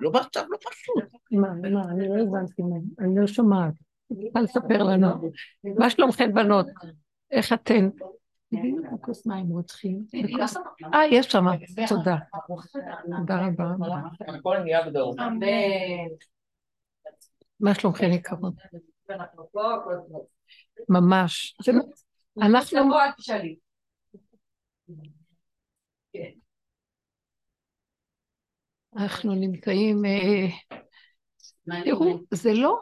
לא במצב לא פשוט. מה, מה, אני לא הבנתי מה, אני לא שומעת. צריכה לספר לנו. מה שלומכם בנות? איך אתן? כוס מים רוצחים. אה, יש שם, תודה. תודה רבה. מה שלומכם יקרות? ממש. אנחנו... אנחנו נמצאים... אה, תראו, זה לא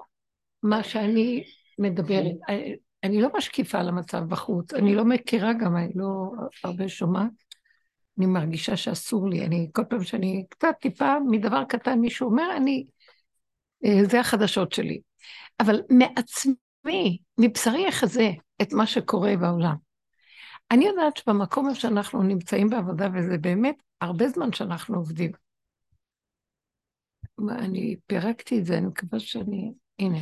מה שאני מדברת. אה, אני לא משקיפה על המצב בחוץ, אני לא מכירה גם, אני לא הרבה שומעת. אני מרגישה שאסור לי, אני כל פעם שאני קצת טיפה מדבר קטן מישהו אומר, אני, אה, זה החדשות שלי. אבל מעצמי, מבשרי אחזה את מה שקורה בעולם. אני יודעת שבמקום שאנחנו נמצאים בעבודה, וזה באמת הרבה זמן שאנחנו עובדים. אני פירקתי את זה, אני מקווה שאני... הנה.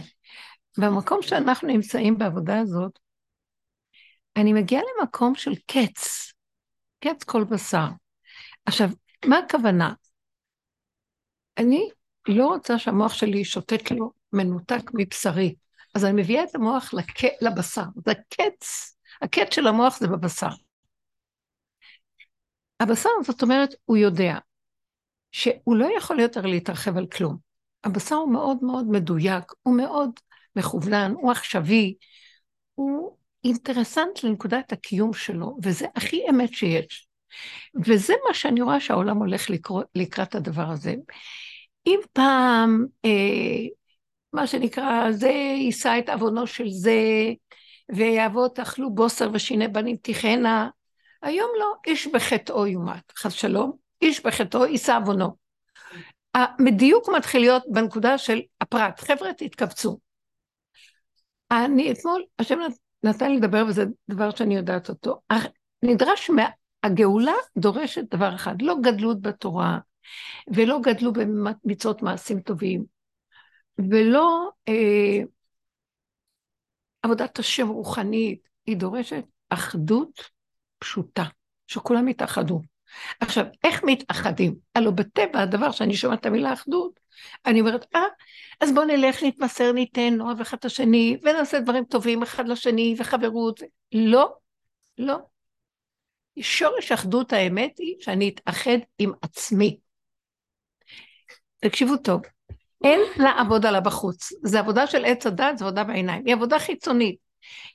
במקום שאנחנו נמצאים בעבודה הזאת, אני מגיעה למקום של קץ, קץ כל בשר. עכשיו, מה הכוונה? אני לא רוצה שהמוח שלי שוטט לו מנותק מבשרי, אז אני מביאה את המוח לק... לבשר, זה הקץ, הקץ של המוח זה בבשר. הבשר, זאת אומרת, הוא יודע שהוא לא יכול יותר להתרחב על כלום. הבשר הוא מאוד מאוד מדויק, הוא מאוד מכוונן, הוא עכשווי, הוא אינטרסנט לנקודת הקיום שלו, וזה הכי אמת שיש. וזה מה שאני רואה שהעולם הולך לקרוא, לקראת הדבר הזה. אם פעם, אה, מה שנקרא, זה יישא את עוונו של זה, ואבות אכלו בוסר ושיני בנים תיכנה, היום לא, איש בחטאו יומת, חס שלום, איש בחטאו יישא עוונו. המדיוק מתחיל להיות בנקודה של הפרט. חבר'ה, תתכווצו. אני אתמול, השם נתן לי לדבר, וזה דבר שאני יודעת אותו. נדרש, מה, הגאולה דורשת דבר אחד, לא גדלות בתורה, ולא גדלו במצוות מעשים טובים, ולא אה, עבודת השם רוחנית, היא דורשת אחדות פשוטה, שכולם יתאחדו. עכשיו, איך מתאחדים? הלוא בטבע הדבר שאני שומעת את המילה אחדות, אני אומרת, אה, אז בואו נלך, נתמסר, ניתן, נאהב אחד את השני, ונעשה דברים טובים אחד לשני, וחברות. לא, לא. שורש אחדות האמת היא שאני אתאחד עם עצמי. תקשיבו טוב, אין לעבוד עליו בחוץ. זה עבודה של עץ הדת, זו עבודה בעיניים. היא עבודה חיצונית.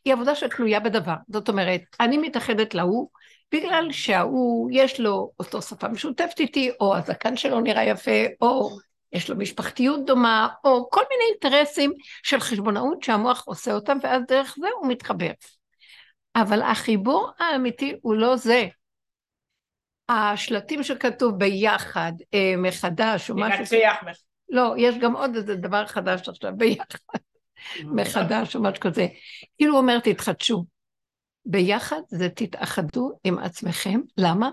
היא עבודה שתלויה בדבר. זאת אומרת, אני מתאחדת להוא, בגלל שההוא, יש לו אותו שפה משותפת איתי, או הזקן שלו נראה יפה, או יש לו משפחתיות דומה, או כל מיני אינטרסים של חשבונאות שהמוח עושה אותם, ואז דרך זה הוא מתחבר. אבל החיבור האמיתי הוא לא זה. השלטים שכתוב ביחד, אה, מחדש, או משהו... מנצח. לא, יש גם עוד איזה דבר חדש עכשיו, ביחד, מחדש, או משהו כזה. כאילו הוא אומר, תתחדשו. ביחד זה תתאחדו עם עצמכם. למה?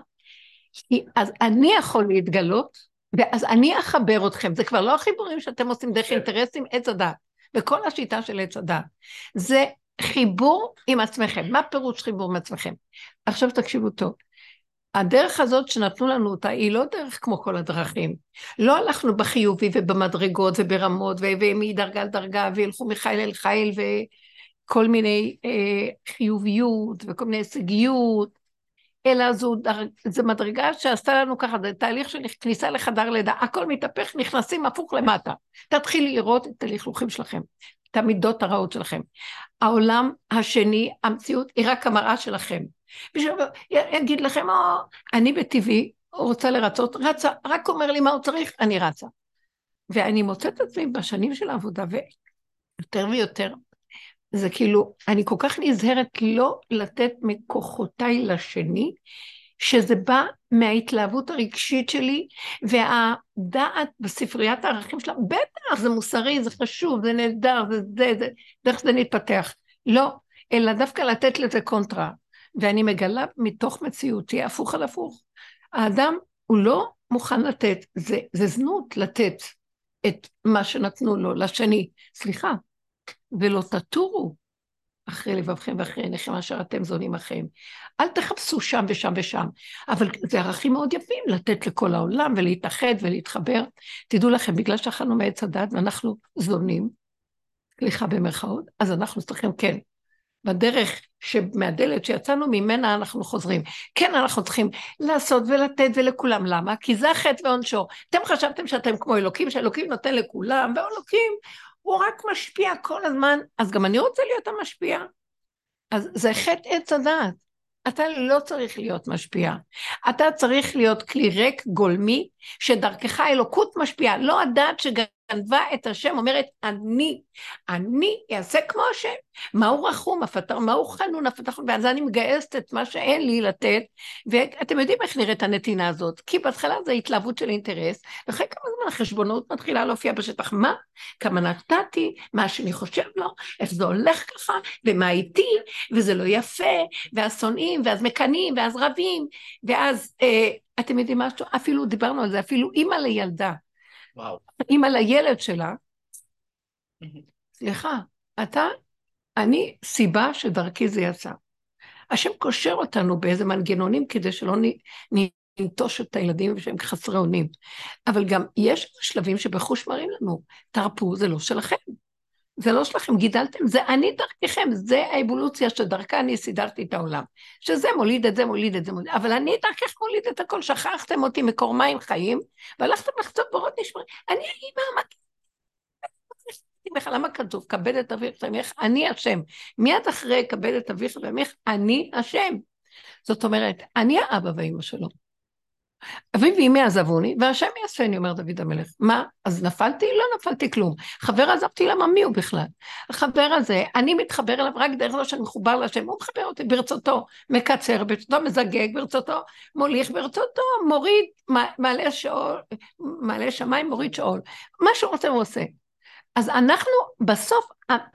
כי אז אני יכול להתגלות, ואז אני אחבר אתכם. זה כבר לא החיבורים שאתם עושים דרך כן. אינטרסים, עץ הדת. וכל השיטה של עץ הדת. זה חיבור עם עצמכם. מה פירוש חיבור עם עצמכם? עכשיו תקשיבו טוב. הדרך הזאת שנתנו לנו אותה, היא לא דרך כמו כל הדרכים. לא הלכנו בחיובי ובמדרגות וברמות, ומדרגה לדרגה, וילכו מחיל אל חיל, כל מיני אה, חיוביות וכל מיני הישגיות, אלא זו, זו מדרגה שעשתה לנו ככה, זה תהליך של כניסה לחדר לידה, הכל מתהפך, נכנסים הפוך למטה. תתחיל לראות את הלכלוכים שלכם, את המידות הרעות שלכם. העולם השני, המציאות, היא רק המראה שלכם. בשביל יגיד לכם, או, אני בטבעי רוצה לרצות, רצה, רק אומר לי מה הוא צריך, אני רצה. ואני מוצאת את עצמי בשנים של העבודה, ויותר ויותר זה כאילו, אני כל כך נזהרת לא לתת מכוחותיי לשני, שזה בא מההתלהבות הרגשית שלי, והדעת בספריית הערכים שלה, בטח, זה מוסרי, זה חשוב, זה נהדר, זה זה, זה, דרך זה נתפתח. לא, אלא דווקא לתת לזה קונטרה. ואני מגלה מתוך מציאותי, הפוך על הפוך. האדם הוא לא מוכן לתת, זה, זה זנות לתת את מה שנתנו לו לשני. סליחה, ולא תטורו. אחרי לבבכם ואחרי עיניכם אשר אתם זונים אחריהם. אל תחפשו שם ושם ושם, אבל זה ערכים מאוד יפים לתת לכל העולם ולהתאחד ולהתחבר. תדעו לכם, בגלל שאכלנו מעץ הדת ואנחנו זונים, סליחה במרכאות, אז אנחנו צריכים, כן, בדרך שמהדלת שיצאנו ממנה אנחנו חוזרים. כן, אנחנו צריכים לעשות ולתת ולכולם. למה? כי זה החטא ועונשו. אתם חשבתם שאתם כמו אלוקים, שאלוקים נותן לכולם, ואלוקים הוא רק משפיע כל הזמן, אז גם אני רוצה להיות המשפיע. אז זה חטא עץ הדעת. אתה לא צריך להיות משפיע. אתה צריך להיות כלי ריק, גולמי, שדרכך האלוקות משפיעה, לא הדעת שגם... גנבה את השם, אומרת, אני, אני אעשה כמו השם. מהו רחום, הפתר, מהו חנון, הפתח, ואז אני מגייסת את מה שאין לי לתת, ואתם יודעים איך נראית הנתינה הזאת, כי בהתחלה זה התלהבות של אינטרס, ואחרי כמה זמן החשבונות מתחילה להופיע בשטח, מה? כמה נתתי, מה שאני חושב לו, איך זה הולך ככה, ומה איתי, וזה לא יפה, ואז שונאים, ואז מקנאים, ואז רבים, ואז, אה, אתם יודעים משהו? אפילו דיברנו על זה, אפילו אימא לילדה. וואו. אימא לילד שלה, סליחה, אתה, אני סיבה שדרכי זה יצא. השם קושר אותנו באיזה מנגנונים כדי שלא ננטוש את הילדים שהם חסרי אונים. אבל גם יש שלבים שבחוש מראים לנו, תרפו, זה לא שלכם. זה לא שלכם, גידלתם, זה אני דרככם, זה האבולוציה שדרכה אני סידרתי את העולם. שזה מוליד את זה, מוליד את זה, מוליד, אבל אני דרכך מוליד את הכל, שכחתם אותי מקור מים חיים, והלכתם לחצות בורות נשמרים. אני האמא, מה... למה כתוב, כבד את אביך ואמיך, אני השם. מיד אחרי כבד את אביך ואמיך, אני השם. זאת אומרת, אני האבא והאמא שלו. אבי ואמי עזבוני, והשם יאספני, אומר דוד המלך. מה, אז נפלתי? לא נפלתי כלום. חבר עזבתי, למה מי הוא בכלל? החבר הזה, אני מתחבר אליו רק דרך זה שאני מחובר להשם, הוא מחבר אותי ברצותו, מקצר, ברצותו מזגג, ברצותו מוליך, ברצותו מוריד, מעלה שאול, מעלה שמיים, מוריד שאול. מה שהוא רוצה הוא עושה. אז אנחנו בסוף,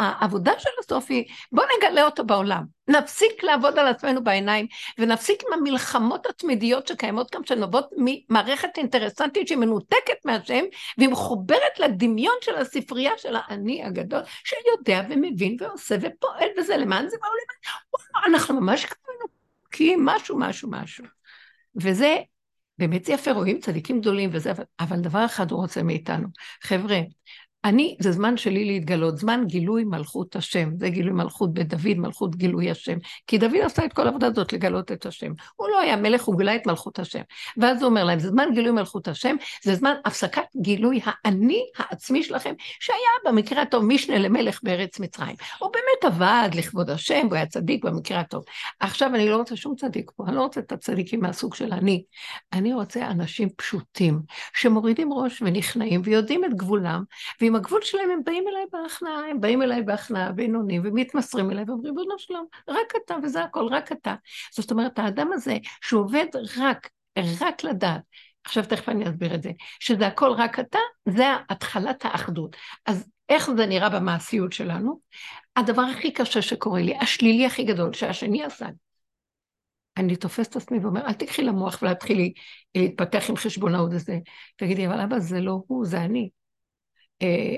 העבודה של הסוף היא, בואו נגלה אותו בעולם. נפסיק לעבוד על עצמנו בעיניים, ונפסיק עם המלחמות התמידיות שקיימות כאן, שנובעות ממערכת אינטרסנטית שמנותקת מהשם, והיא מחוברת לדמיון של הספרייה של האני הגדול, שיודע ומבין ועושה ופועל בזה, למען זה בעולם. אנחנו ממש כי משהו, משהו, משהו. וזה באמת יפה, רואים צדיקים גדולים וזה, אבל דבר אחד הוא רוצה מאיתנו. חבר'ה, אני, זה זמן שלי להתגלות, זמן גילוי מלכות השם, זה גילוי מלכות בית דוד, מלכות גילוי השם. כי דוד עשה את כל העבודה הזאת לגלות את השם. הוא לא היה מלך, הוא גילה את מלכות השם. ואז הוא אומר להם, זה זמן גילוי מלכות השם, זה זמן הפסקת גילוי האני העצמי שלכם, שהיה במקרה הטוב משנה למלך בארץ מצרים. הוא באמת עבד לכבוד השם, הוא היה צדיק במקרה הטוב. עכשיו אני לא רוצה שום צדיק פה, אני לא רוצה את הצדיקים מהסוג של אני. אני רוצה אנשים פשוטים, שמורידים ראש ונכנעים ויודעים את גבולם, ועם עם הגבול שלהם הם באים אליי בהכנעה, הם באים אליי בהכנעה בינוני ומתמסרים אליי ואומרים, ריבונו שלום, רק אתה וזה הכל, רק אתה. זאת אומרת, האדם הזה שעובד רק, רק לדעת, עכשיו תכף אני אסביר את זה, שזה הכל רק אתה, זה התחלת האחדות. אז איך זה נראה במעשיות שלנו? הדבר הכי קשה שקורה לי, השלילי הכי גדול שהשני עשה, אני תופסת את עצמי ואומר, אל תקחי למוח ולהתחילי להתפתח עם חשבונאות וזה. תגידי, אבל אבא, זה לא הוא, זה אני. אה,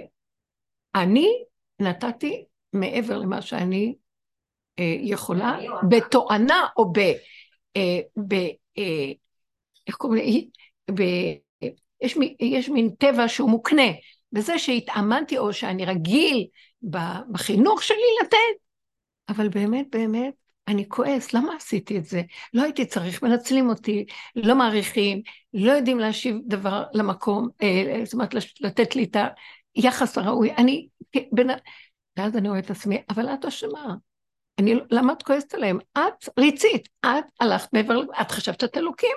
אני נתתי מעבר למה שאני אה, יכולה, בתואנה או ב... אה, ב איך קוראים לזה? יש, יש מין טבע שהוא מוקנה, בזה שהתאמנתי או שאני רגיל בחינוך שלי לתת, אבל באמת, באמת, אני כועס, למה עשיתי את זה? לא הייתי צריך, מנצלים אותי, לא מעריכים, לא יודעים להשיב דבר למקום, זאת אומרת, לתת לי את היחס הראוי. אני, בין... ואז אני רואה את עצמי, אבל את אשמה. אני, למה את כועסת עליהם? את ריצית, את הלכת מעבר, את חשבת שאת אלוקים.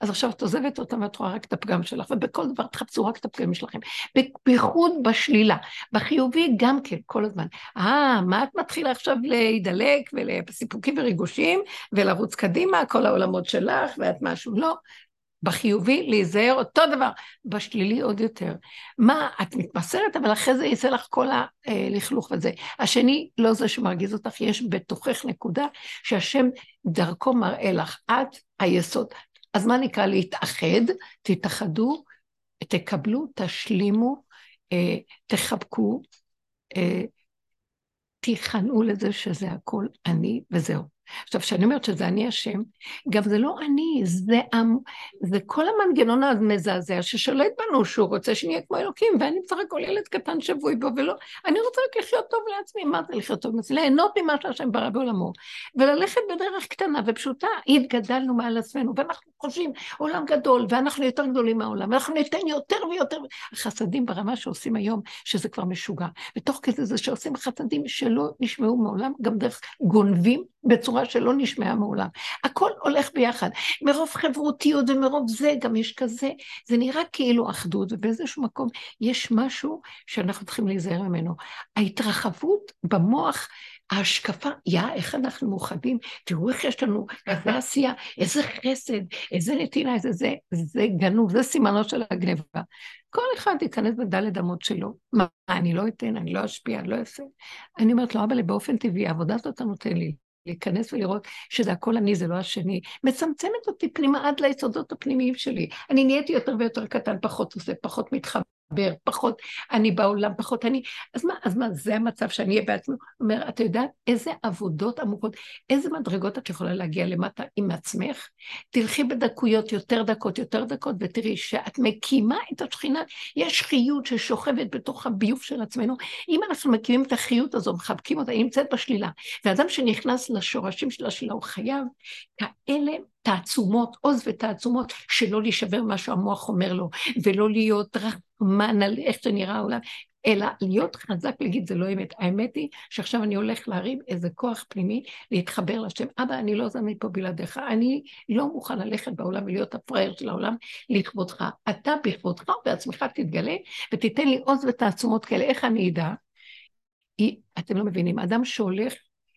אז עכשיו את עוזבת אותם ואת רואה רק את הפגם שלך, ובכל דבר תחפשו רק את הפגמים שלכם. בייחוד בשלילה, בחיובי גם כן, כל הזמן. אה, מה את מתחילה עכשיו להידלק ולסיפוקים וריגושים, ולרוץ קדימה, כל העולמות שלך, ואת משהו? לא. בחיובי להיזהר אותו דבר, בשלילי עוד יותר. מה, את מתמסרת, אבל אחרי זה יצא לך כל הלכלוך הזה. השני, לא זה שמרגיז אותך, יש בתוכך נקודה שהשם דרכו מראה לך, את היסוד. אז מה נקרא להתאחד? תתאחדו, תקבלו, תשלימו, אה, תחבקו, אה, תיכנעו לזה שזה הכל אני וזהו. עכשיו, כשאני אומרת שזה אני השם, גם זה לא אני, זה, עם, זה כל המנגנון המזעזע ששולט בנו, שהוא רוצה שנהיה כמו אלוקים, ואני בסך הכל ילד קטן שבוי בו, ולא, אני רוצה רק לחיות טוב לעצמי, מה זה לחיות טוב לעצמי? ליהנות ממה שהשם ברא בעולמו, וללכת בדרך קטנה ופשוטה, התגדלנו מעל עצמנו, ואנחנו חושבים, עולם גדול, ואנחנו יותר גדולים מהעולם, ואנחנו ניתן יותר ויותר, החסדים ברמה שעושים היום, שזה כבר משוגע, ותוך כדי זה שעושים חסדים שלא נשמעו מעולם, גם דרך גונבים בצורה שלא נשמעה מעולם. הכל הולך ביחד. מרוב חברותיות ומרוב זה, גם יש כזה, זה נראה כאילו אחדות, ובאיזשהו מקום יש משהו שאנחנו צריכים להיזהר ממנו. ההתרחבות במוח, ההשקפה, יא, איך אנחנו מאוחדים, תראו איך יש לנו כזה עשייה, איזה חסד, איזה נתינה, איזה זה, זה גנוב, זה סימנו של הגניבה. כל אחד ייכנס בדלת אמות שלו. מה, אני לא אתן, אני לא אשפיע, אני לא אעשה. אני אומרת לו, אבל באופן טבעי, העבודה הזאת אתה נותן לי, להיכנס ולראות שזה הכל אני, זה לא השני, מצמצמת אותי פנימה עד ליסודות הפנימיים שלי. אני נהייתי יותר ויותר קטן, פחות עושה, פחות מתחבר. לדבר, פחות אני בעולם, פחות אני, אז מה, אז מה, זה המצב שאני אהיה בעצמי? אומר, את יודעת איזה עבודות עמוקות, איזה מדרגות את יכולה להגיע למטה עם עצמך? תלכי בדקויות יותר דקות, יותר דקות, ותראי שאת מקימה את השכינה, יש חיות ששוכבת בתוך הביוב של עצמנו. אם אנחנו מקימים את החיות הזו, מחבקים אותה, היא נמצאת בשלילה. ואדם שנכנס לשורשים של השלילה, הוא חייב כאלה תעצומות, עוז ותעצומות, שלא להישבר מה שהמוח אומר לו, ולא להיות רחמן על איך שנראה העולם, אלא להיות חזק להגיד זה לא אמת. האמת היא שעכשיו אני הולך להרים איזה כוח פנימי להתחבר לשם. אבא, אני לא זמי פה בלעדיך, אני לא מוכן ללכת בעולם ולהיות הפראייר של העולם לכבודך. אתה בכבודך בעצמך תתגלה ותיתן לי עוז ותעצומות כאלה. איך אני אדע? אתם לא מבינים, אדם שהולך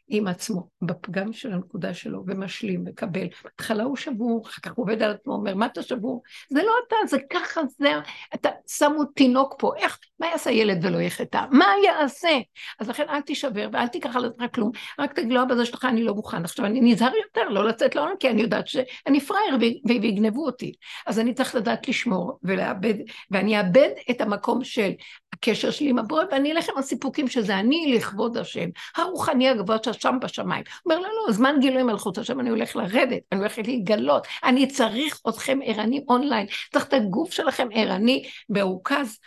עם עצמו, בפגם של הנקודה שלו, ומשלים, מקבל. בהתחלה הוא שבור, אחר כך הוא עובד על עצמו, אומר, מה אתה שבור? זה לא אתה, זה ככה, זה... אתה שמו תינוק פה, איך, מה יעשה ילד ולא יחטא? מה יעשה? אז לכן אל תישבר ואל תיקח על עצמך כלום, רק תגיד לו, אבא זה שלך, אני לא מוכן. עכשיו, אני נזהר יותר לא לצאת לעולם, כי אני יודעת שאני פראייר ויגנבו אותי. אז אני צריך לדעת לשמור ולאבד, ואני אאבד את המקום של הקשר שלי עם הבורא, ואני אלך עם הסיפוקים שזה אני לכבוד השם, הרוחני הגבוה שם בשמיים. אומר, לא, לא, זמן גילוי מלכות השם, אני הולך לרדת, אני הולכת להתגלות, אני צריך אתכם ערני אונליין, צריך את הגוף שלכם ערני, מרוכז,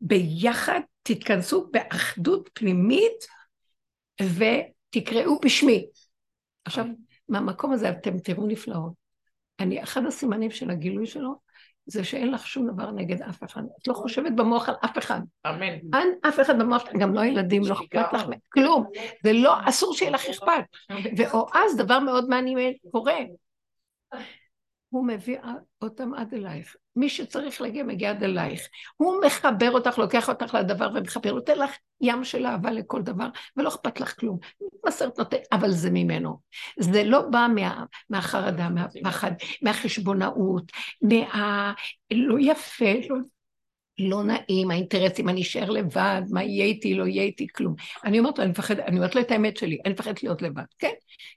ביחד, תתכנסו באחדות פנימית, ותקראו בשמי. עכשיו, מהמקום הזה אתם תראו נפלאות. אני, אחד הסימנים של הגילוי שלו, זה שאין לך שום דבר נגד אף אחד. את לא חושבת במוח על אף אחד. אמן. אין אף אחד במוח, גם לא ילדים, לא אכפת לך, כלום. זה לא, אסור שיהיה לך אכפת. ואו אז דבר מאוד מעניין קורה. הוא מביא אותם עד אלייך. מי שצריך להגיע מגיע עד אלייך. הוא מחבר אותך, לוקח אותך לדבר ומחבר, נותן לך ים של אהבה לכל דבר, ולא אכפת לך כלום. מתמסרת נותן, אבל זה ממנו. זה לא בא מה, מהחרדה, מהפחד, מהחשבונאות, מה... לא יפה, לא, לא נעים, האינטרסים, אני אשאר לבד, מה יהיה איתי, לא יהיה איתי, כלום. אני אומרת לו, אני מפחדת, אני אומרת לו את האמת שלי, אני מפחדת להיות לבד. כן,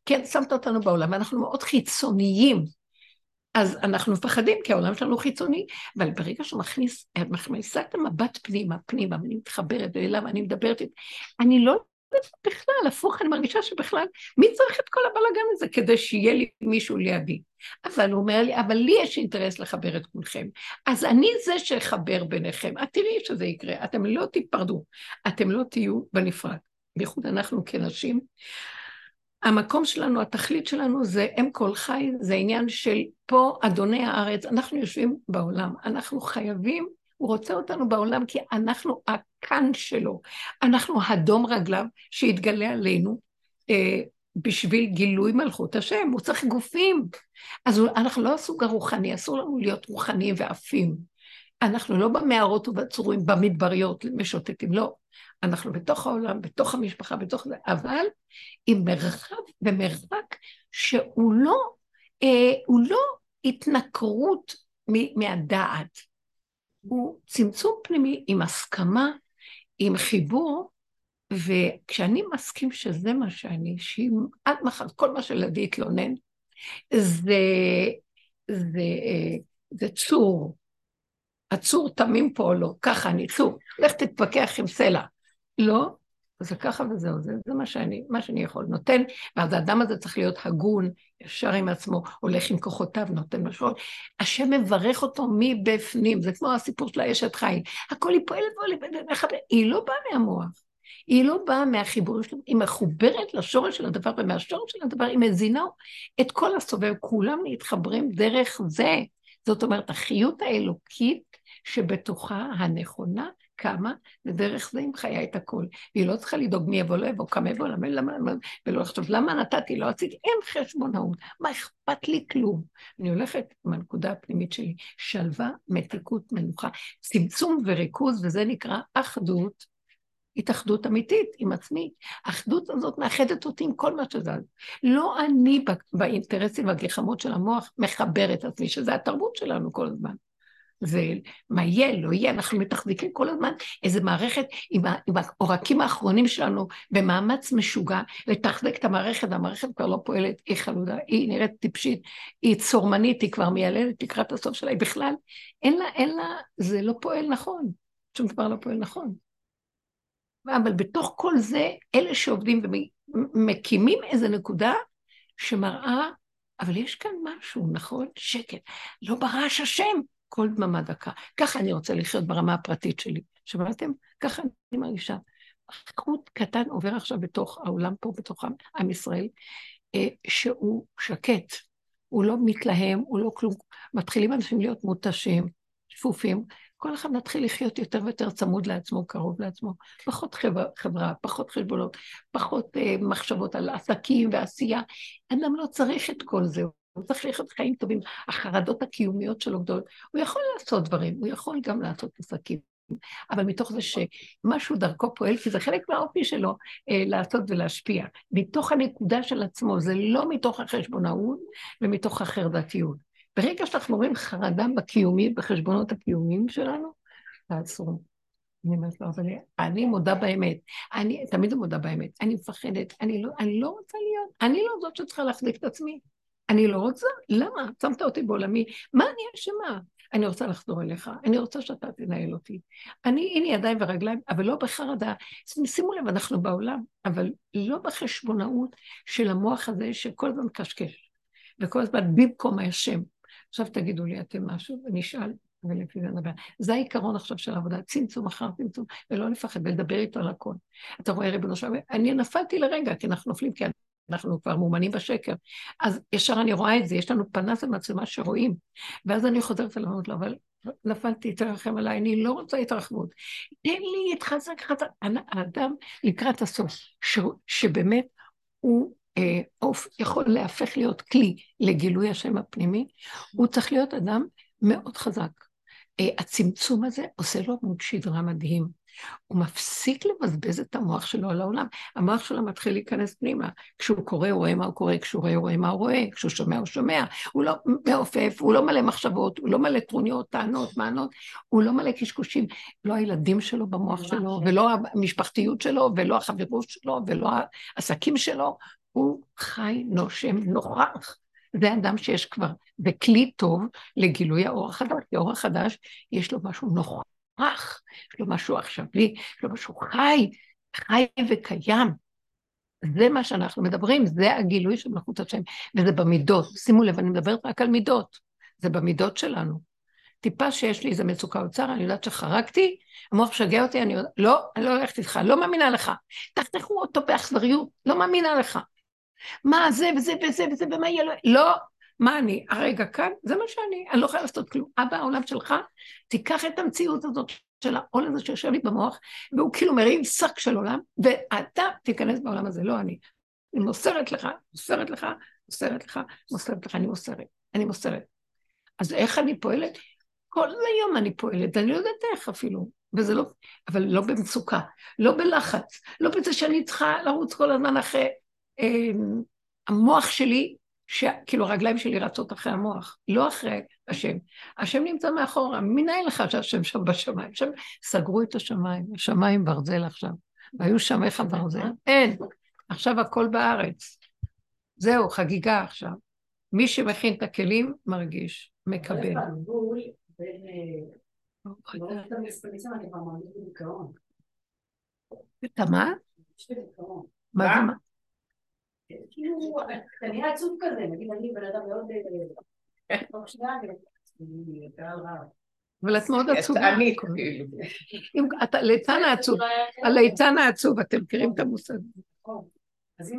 כן, שמת אותנו בעולם, ואנחנו מאוד חיצוניים. אז אנחנו מפחדים, כי העולם שלנו חיצוני, אבל ברגע שהוא מכניס, מכניסה את המבט פנימה, פנימה, ואני מתחברת אליו, אני מדברת, אני לא בכלל, הפוך, אני מרגישה שבכלל, מי צריך את כל הבלאגן הזה כדי שיהיה לי מישהו לידי? אבל הוא אומר לי, אבל לי יש אינטרס לחבר את כולכם. אז אני זה שאחבר ביניכם. את תראי שזה יקרה, אתם לא תיפרדו, אתם לא תהיו בנפרד. בייחוד אנחנו כנשים. המקום שלנו, התכלית שלנו זה אם כל חי, זה עניין של פה אדוני הארץ, אנחנו יושבים בעולם, אנחנו חייבים, הוא רוצה אותנו בעולם כי אנחנו הכאן שלו, אנחנו הדום רגליו שיתגלה עלינו אה, בשביל גילוי מלכות השם, הוא צריך גופים. אז אנחנו לא הסוג הרוחני, אסור לנו להיות רוחניים ועפים. אנחנו לא במערות ובצורים, במדבריות, משוטטים, לא. אנחנו בתוך העולם, בתוך המשפחה, בתוך זה, אבל עם מרחב ומרחק שהוא לא, אה, הוא לא התנכרות מהדעת, הוא צמצום פנימי עם הסכמה, עם חיבור, וכשאני מסכים שזה מה שאני, שאם עד מחר כל מה שילדי יתלונן, זה, זה, אה, זה צור, הצור תמים פה או לא, ככה אני צור, לך תתווכח עם סלע. לא, זה ככה וזהו, זה, זה מה, שאני, מה שאני יכול. נותן, ואז האדם הזה צריך להיות הגון, ישר עם עצמו, הולך עם כוחותיו, נותן משהו. השם מברך אותו מבפנים, זה כמו הסיפור של האשת חיל. הכל היא פועלת ועולה, היא לא באה מהמוח. היא לא באה מהחיבור שלו, היא מחוברת לשורש של הדבר, ומהשורש של הדבר היא מזינה את כל הסובב, כולם מתחברים דרך זה. זאת אומרת, החיות האלוקית שבתוכה הנכונה קמה, ודרך זה היא מחיה את הכל. והיא לא צריכה לדאוג מי יבוא, לא יבוא, כמה יבוא, למה, למה, למה, ולא לחשוב, למה נתתי, לא עשיתי, אין חשבונאות, מה אכפת לי כלום. אני הולכת עם הנקודה הפנימית שלי, שלווה, מתיקות, מנוחה, צמצום וריכוז, וזה נקרא אחדות, התאחדות אמיתית עם עצמי. האחדות הזאת מאחדת אותי עם כל מה שזז. לא אני באינטרסים והגחמות של המוח מחבר את עצמי, שזה התרבות שלנו כל הזמן. ומה יהיה, לא יהיה, אנחנו מתחזיקים כל הזמן איזו מערכת עם, עם העורקים האחרונים שלנו במאמץ משוגע לתחזק את המערכת, והמערכת כבר לא פועלת, היא חלודה, היא נראית טיפשית, היא צורמנית, היא כבר מיילדת לקראת הסוף שלה, היא בכלל, אין לה, אין לה, זה לא פועל נכון, שום דבר לא פועל נכון. אבל בתוך כל זה, אלה שעובדים ומקימים איזו נקודה שמראה, אבל יש כאן משהו, נכון? שקט. לא ברעש השם, כל דממה דקה. ככה אני רוצה לחיות ברמה הפרטית שלי. שמעתם? ככה אני מרגישה. חוט קטן עובר עכשיו בתוך העולם פה, בתוך עם ישראל, אה, שהוא שקט. הוא לא מתלהם, הוא לא כלום. מתחילים אנשים להיות מותשים, שפופים. כל אחד מתחיל לחיות יותר ויותר צמוד לעצמו, קרוב לעצמו. פחות חברה, פחות חשבונות, פחות אה, מחשבות על עסקים ועשייה. אדם לא צריך את כל זה, הוא צריך לחיות חיים טובים, החרדות הקיומיות שלו גדולות. הוא יכול לעשות דברים, הוא יכול גם לעשות עסקים, אבל מתוך זה שמשהו דרכו פועל, כי זה חלק מהאופי שלו אה, לעשות ולהשפיע. מתוך הנקודה של עצמו, זה לא מתוך החשבונאות ומתוך החרדתיות. ברגע שאנחנו רואים חרדה בקיומי, בחשבונות הקיומיים שלנו, תעצרו. אני אומרת לו, אבל אני מודה באמת, אני תמיד מודה באמת, אני מפחדת, אני לא, אני לא רוצה להיות, אני לא זאת שצריכה להחזיק את עצמי. אני לא רוצה, למה? שמת אותי בעולמי, מה אני אשמה? אני רוצה לחזור אליך, אני רוצה שאתה תנהל אותי. אני, הנה ידיים ורגליים, אבל לא בחרדה. שימו לב, אנחנו בעולם, אבל לא בחשבונאות של המוח הזה שכל הזמן קשקש, וכל הזמן במקום השם. עכשיו תגידו לי אתם משהו, ונשאל, ולפי זה נדבר. זה העיקרון עכשיו של העבודה, צמצום אחר צמצום, ולא לפחד, ולדבר איתו על הכל. אתה רואה, ריבונו שלום, אני נפלתי לרגע, כי אנחנו נופלים, כי אנחנו כבר מאומנים בשקר. אז ישר אני רואה את זה, יש לנו פנס ומצלמה שרואים. ואז אני חוזרת אליו, לו, אבל נפלתי, תרחם עליי, אני לא רוצה התרחבות. תן לי את חזק חזק. האדם לקראת הסוף, ש, שבאמת הוא אה, אוף, יכול להפך להיות כלי לגילוי השם הפנימי, הוא צריך להיות אדם מאוד חזק. אה, הצמצום הזה עושה לו עמוד שדרה מדהים. הוא מפסיק לבזבז את המוח שלו על העולם. המוח שלו מתחיל להיכנס פנימה. כשהוא קורא, הוא רואה מה הוא קורא, כשהוא רואה, הוא רואה מה הוא רואה, כשהוא שומע, הוא שומע. הוא לא מעופף, הוא לא מלא מחשבות, הוא לא מלא טרוניות, טענות, מענות, הוא לא מלא קשקושים. לא הילדים שלו במוח שלו, ולא המשפחתיות שלו, ולא החברות שלו, ולא העסקים שלו. הוא חי, נושם, נוכח. זה אדם שיש כבר, וכלי טוב לגילוי האור החדש, כי האור החדש יש לו משהו נוכח. יש לו משהו עכשווי, יש לו משהו חי, חי וקיים. זה מה שאנחנו מדברים, זה הגילוי של מלכות השם, וזה במידות. שימו לב, אני מדברת רק על מידות, זה במידות שלנו. טיפה שיש לי איזה מצוקה או צער, אני יודעת שחרגתי, המוח משגע אותי, אני יודעת, לא, אני לא הולכת איתך, לא מאמינה לך. תחתכו אותו באכזריות, לא מאמינה לך. מה זה וזה וזה וזה ומה יהיה לו, לא, מה אני? הרגע כאן, זה מה שאני, אני לא יכולה לעשות כלום. אבא, העולם שלך, תיקח את המציאות הזאת של העול הזה שיושב לי במוח, והוא כאילו מרים שק של עולם, ואתה תיכנס בעולם הזה, לא אני. אני מוסרת לך, מוסרת לך, מוסרת לך, מוסרת לך, אני מוסרת, אני מוסרת. אז איך אני פועלת? כל היום אני פועלת, אני לא יודעת איך אפילו, וזה לא, אבל לא במצוקה, לא בלחץ, לא בזה שאני צריכה לרוץ כל הזמן אחרי... אה, המוח שלי שכאילו הרגליים שלי רצות אחרי המוח, לא אחרי השם. השם נמצא מאחורה, מנהל לך שהשם שם בשמיים? שם סגרו את השמיים, השמיים ברזל עכשיו, והיו שמך ברזל. אין, עכשיו הכל בארץ. זהו, חגיגה עכשיו. מי שמכין את הכלים, מרגיש, מקבל. את מה? מה זה מה? כאילו, אתה נראה עצוב כזה, נגיד אני בן אדם מאוד... אה, אבל את מאוד עצובה. כאילו. ליצן העצוב, הליצן העצוב, אתם מכירים את המושג. אז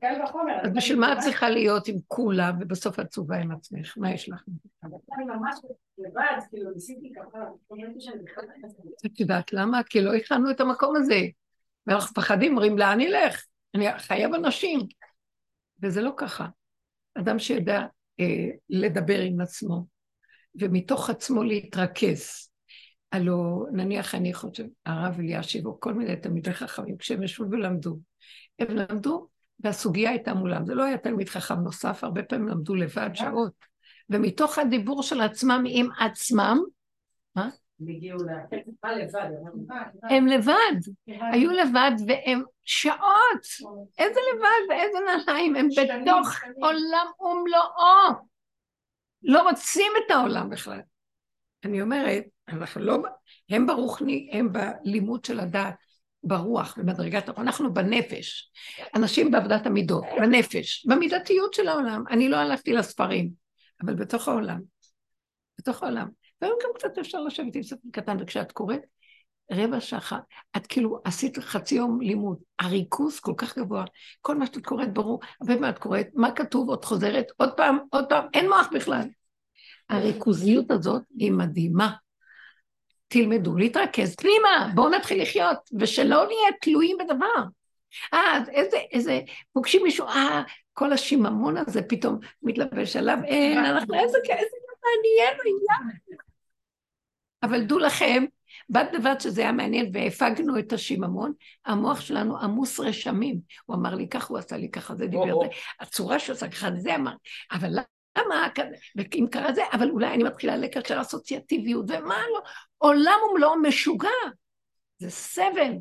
קל וחומר. אז בשביל מה את צריכה להיות עם כולם, ובסוף עצובה עם עצמך? מה יש לך? אני ממש לבד, כאילו, את יודעת למה? כי לא הכנו את המקום הזה. ואנחנו מפחדים, אומרים, לאן נלך? אני חייב אנשים. וזה לא ככה. אדם שיודע אה, לדבר עם עצמו, ומתוך עצמו להתרכז. הלו, נניח אני חושב, הרב אלישיב, או כל מיני תלמידי חכמים, כשהם ישבו ולמדו, הם למדו, והסוגיה הייתה מולם. זה לא היה תלמיד חכם נוסף, הרבה פעמים למדו לבד שעות. ומתוך הדיבור של עצמם עם עצמם, מה? הם לבד, היו לבד והם שעות, איזה לבד ואיזה נעליים, הם בתוך עולם ומלואו, לא רוצים את העולם בכלל. אני אומרת, אנחנו לא, הם ברוחני, הם בלימוד של הדעת, ברוח, במדרגת הרוח, אנחנו בנפש, אנשים בעבודת המידות, בנפש, במידתיות של העולם. אני לא הלכתי לספרים, אבל בתוך העולם, בתוך העולם. והיום גם קצת אפשר לשבת עם ספר קטן, וכשאת קוראת, רבע שעה, את כאילו עשית חצי יום לימוד, הריכוז כל כך גבוה, כל מה שאת קוראת ברור, הרבה פעמים את קוראת, מה כתוב, עוד חוזרת, עוד פעם, עוד פעם, אין מוח בכלל. הריכוזיות הזאת היא מדהימה. תלמדו להתרכז פנימה, בואו נתחיל לחיות, ושלא נהיה תלויים בדבר. אה, איזה, איזה, פוגשים מישהו, אה, כל השיממון הזה פתאום מתלבש עליו, אין, אנחנו, איזה, איזה מעניין. אבל דעו לכם, בד בבד שזה היה מעניין והפגנו את השיממון, המוח שלנו עמוס רשמים. הוא אמר לי ככה, הוא עשה לי ככה, זה דיבר זה, הצורה שהוא עשה ככה, זה אמר, אבל למה, ואם קרה זה, אבל אולי אני מתחילה לקשר אסוציאטיביות, ומה לא, עולם ומלואו משוגע, זה סבל.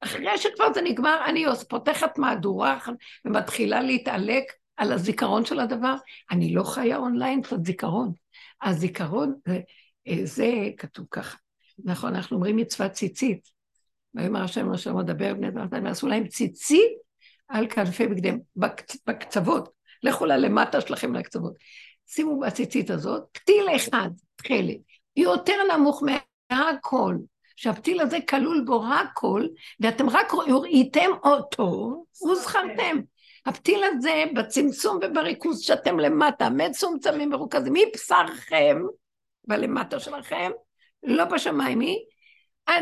אחרי שכבר זה נגמר, אני פותחת מהדורה ומתחילה להתעלק על הזיכרון של הדבר. אני לא חיה אונליין, קצת זיכרון. הזיכרון, זה, זה כתוב ככה. נכון, אנחנו אומרים מצוות ציצית. ויאמר השם השם מדבר בני אדם, ועשו להם ציצית על כנפי בגדיהם, בקצוות. לכו לה למטה שלכם לקצוות. שימו בציצית הזאת פתיל אחד, תכלת, יותר נמוך מהכל, שהפתיל הזה כלול בו רק כל, ואתם רק ראיתם אותו וזכרתם. הפתיל הזה בצמצום ובריכוז שאתם למטה, מצומצמים מרוכזים, מבשרכם, בלמטה שלכם, לא בשמיים היא,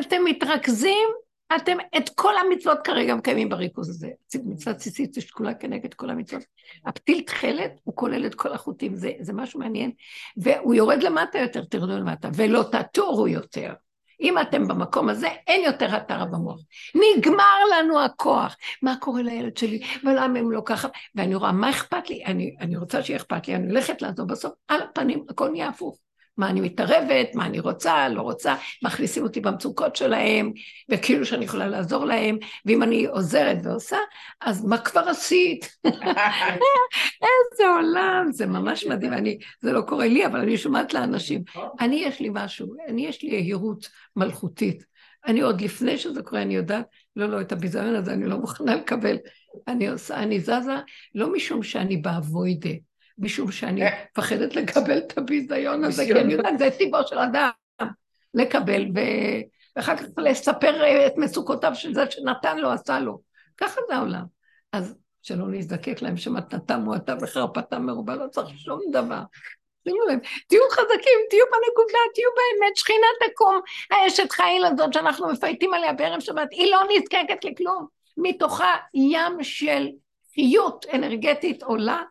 אתם מתרכזים, אתם את כל המצוות כרגע מקיימים בריכוז הזה. מצוות ציצית זה שקולה כנגד כל המצוות. הפתיל תכלת, הוא כולל את כל החוטים, זה, זה משהו מעניין. והוא יורד למטה יותר, תרדו למטה, ולא תטורו יותר. אם אתם במקום הזה, אין יותר התרה במוח. נגמר לנו הכוח. מה קורה לילד שלי? ולמה הם לא ככה? ואני רואה, מה אכפת לי? אני, אני רוצה שיהיה אכפת לי, אני הולכת לעזור בסוף, על הפנים, הכל נהיה הפוך. מה אני מתערבת, מה אני רוצה, לא רוצה, מכניסים אותי במצוקות שלהם, וכאילו שאני יכולה לעזור להם, ואם אני עוזרת ועושה, אז מה כבר עשית? איזה עולם, זה ממש מדהים, אני, זה לא קורה לי, אבל אני שומעת לאנשים. אני, יש לי משהו, אני, יש לי יהירות מלכותית. אני עוד לפני שזה קורה, אני יודעת, לא, לא, את הביזיון הזה אני לא מוכנה לקבל. אני עושה, אני זזה, לא משום שאני באבוידה, משום שאני אה. מפחדת לקבל את הביזיון הזה, כי אני יודעת, זה טיבו של אדם, לקבל, ואחר כך לספר את מצוקותיו של זה שנתן לו, עשה לו. ככה זה העולם. אז שלא נזדקק להם שמתנתם מועטה וחרפתם מרובה, לא צריך שום דבר. שימו לב, תהיו חזקים, תהיו בנקודה, תהיו באמת, שכינה תקום. האשת חיל הזאת שאנחנו מפייטים עליה בערב שבת, היא לא נזקקת לכלום. מתוכה ים של חיות אנרגטית עולה,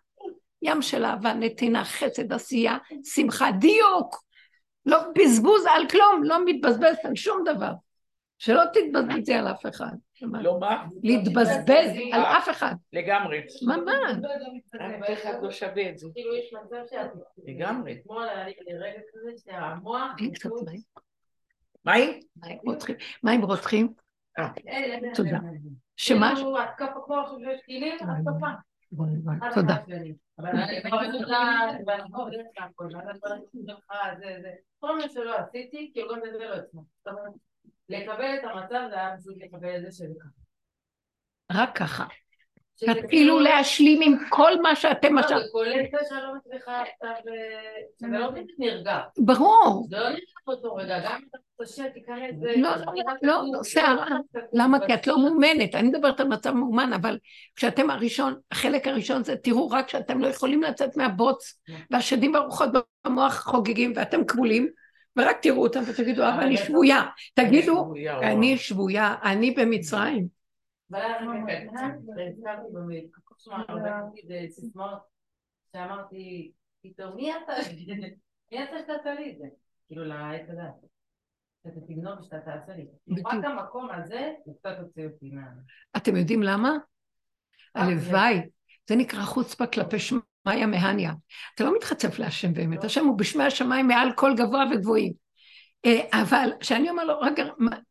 ים של אהבה, נתינה, חסד, עשייה, שמחה, דיוק. לא בזבוז על כלום, לא מתבזבז על שום דבר. שלא תתבזבזי על אף אחד. לא מה? להתבזבז על אף אחד. לגמרי. ממש. אף אחד לא שווה את זה. כאילו יש מצב שאת... לגמרי. אתמול היה לי רגע כזה שהמוח... מים? מים. מים רוצחים? אה. תודה. שמה? כאילו התקפה כוח של טילים, התקפה. תודה. לקבל את המצב זה היה פשוט לקבל את זה ככה. רק ככה. תתחילו כאילו- להשלים עם כל מה שאתם לא, עכשיו... זה כולל זה שאני לא מצליחה עכשיו, אה, שזה לא נרגע. ברור. זה לא נרגע באותו רגע, גם אם אתה קשה, תיקח את זה. לא, לא, לא, לא, שערה. למה? כי את לא מאומנת. אני מדברת על מצב מאומן, אבל כשאתם הראשון, החלק הראשון זה, תראו רק שאתם לא יכולים לצאת מהבוץ, והשדים והרוחות במוח חוגגים, ואתם כבולים, ורק תראו אותם ותגידו, אבא, אני שבויה. תגידו, אני. שבויה, אני במצרים. אני הזכרתי במקום סיסמאות שאמרתי, פתאום, מי אתה? מי אתה שאתה לי את זה? כאילו, לעת הדעת. שאתה תגנוב ושאתה תעשה לי. רק המקום הזה, הוא קצת הוציא אותי מה... אתם יודעים למה? הלוואי. זה נקרא חוצפה כלפי שמיא מהניה. אתה לא מתחצף להשם באמת, השם הוא בשמי השמיים מעל כל גבוה וגבוהים. אה, אבל כשאני אומר לו, רגע,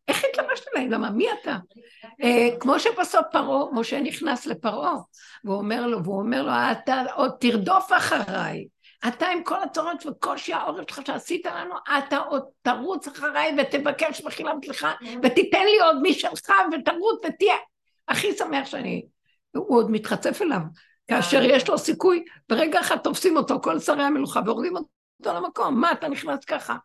איך התלבשת עליי? למה, מי אתה? אה, כמו שבסוף פרעה, משה נכנס לפרעה, והוא אומר לו, והוא אומר לו, אתה עוד תרדוף אחריי. אתה עם כל הצורות וקושי העורף שלך שעשית לנו, אתה עוד תרוץ אחריי ותבקש מחילה וסליחה, ותיתן לי עוד משלך ותרוץ ותהיה הכי שמח שאני... הוא עוד מתחצף אליו, כאשר יש לו סיכוי, ברגע אחד תופסים אותו כל שרי המלוכה ויורדים אותו למקום, מה אתה נכנס ככה?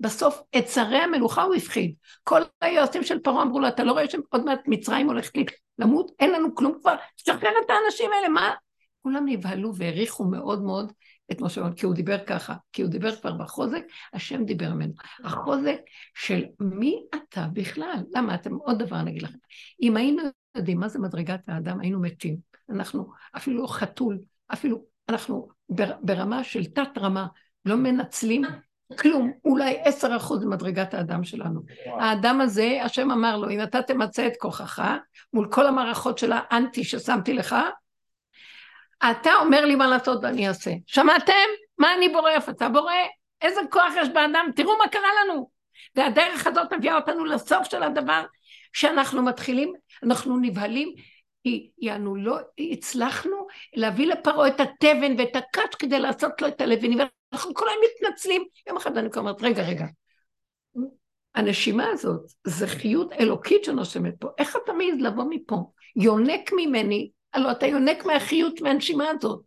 בסוף את שרי המלוכה הוא הפחיד. כל היועצים של פרעה אמרו לו, אתה לא רואה שעוד מעט מצרים הולכת למות? אין לנו כלום כבר, שחרר את האנשים האלה, מה? כולם נבהלו והעריכו מאוד מאוד את משה רבנו, כי הוא דיבר ככה, כי הוא דיבר כבר בחוזק, השם דיבר ממנו. החוזק של מי אתה בכלל? למה? אתם, עוד דבר אני אגיד לכם. אם היינו יודעים מה זה מדרגת האדם, היינו מתים. אנחנו, אפילו חתול, אפילו, אנחנו בר, ברמה של תת-רמה, לא מנצלים כלום, אולי עשר אחוז ממדרגת האדם שלנו. האדם הזה, השם אמר לו, אם אתה תמצה את כוחך מול כל המערכות של האנטי ששמתי לך, אתה אומר לי מה לעשות ואני אעשה. שמעתם? מה אני בורא? איפה אתה בורא? איזה כוח יש באדם? תראו מה קרה לנו. והדרך הזאת מביאה אותנו לסוף של הדבר, שאנחנו מתחילים, אנחנו נבהלים, יענו לא הצלחנו להביא לפרעה את התבן ואת הקש כדי לעשות לו את הלבנים, ואנחנו כולם מתנצלים. יום אחד אני אומרת, רגע, רגע, הנשימה הזאת זה חיות אלוקית שנושמת פה, איך אתה מעז לבוא מפה? יונק ממני, הלוא אתה יונק מהחיות מהנשימה הזאת.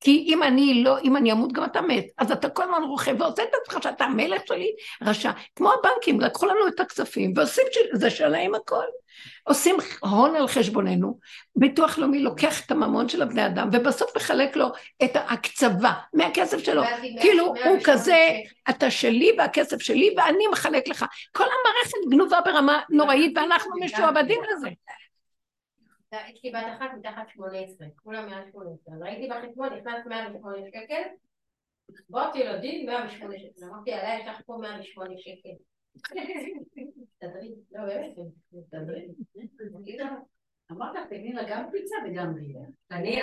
כי אם אני לא, אם אני אמות גם אתה מת, אז אתה כל הזמן רוכב ועושה את עצמך שאתה המלך שלי, רשע. כמו הבנקים, לקחו לנו את הכספים ועושים, זה שלהם הכל. עושים הון על חשבוננו, ביטוח לאומי לוקח את הממון של הבני אדם, ובסוף מחלק לו את ההקצבה מהכסף שלו. כאילו, הוא כזה, אתה שלי והכסף שלי ואני מחלק לך. כל המערכת גנובה ברמה נוראית ואנחנו משועבדים לזה. יש לי בת אחת מתחת 18, כולם מעל 18, אז ראיתי בחשבון, נכנס 108 שקל, קצבאות ילדים 108 שקל, אמרתי עליי יש לך פה 108 שקל. לא באמת. אמרת תגידי לה גם פיצה וגם ריבה. אני,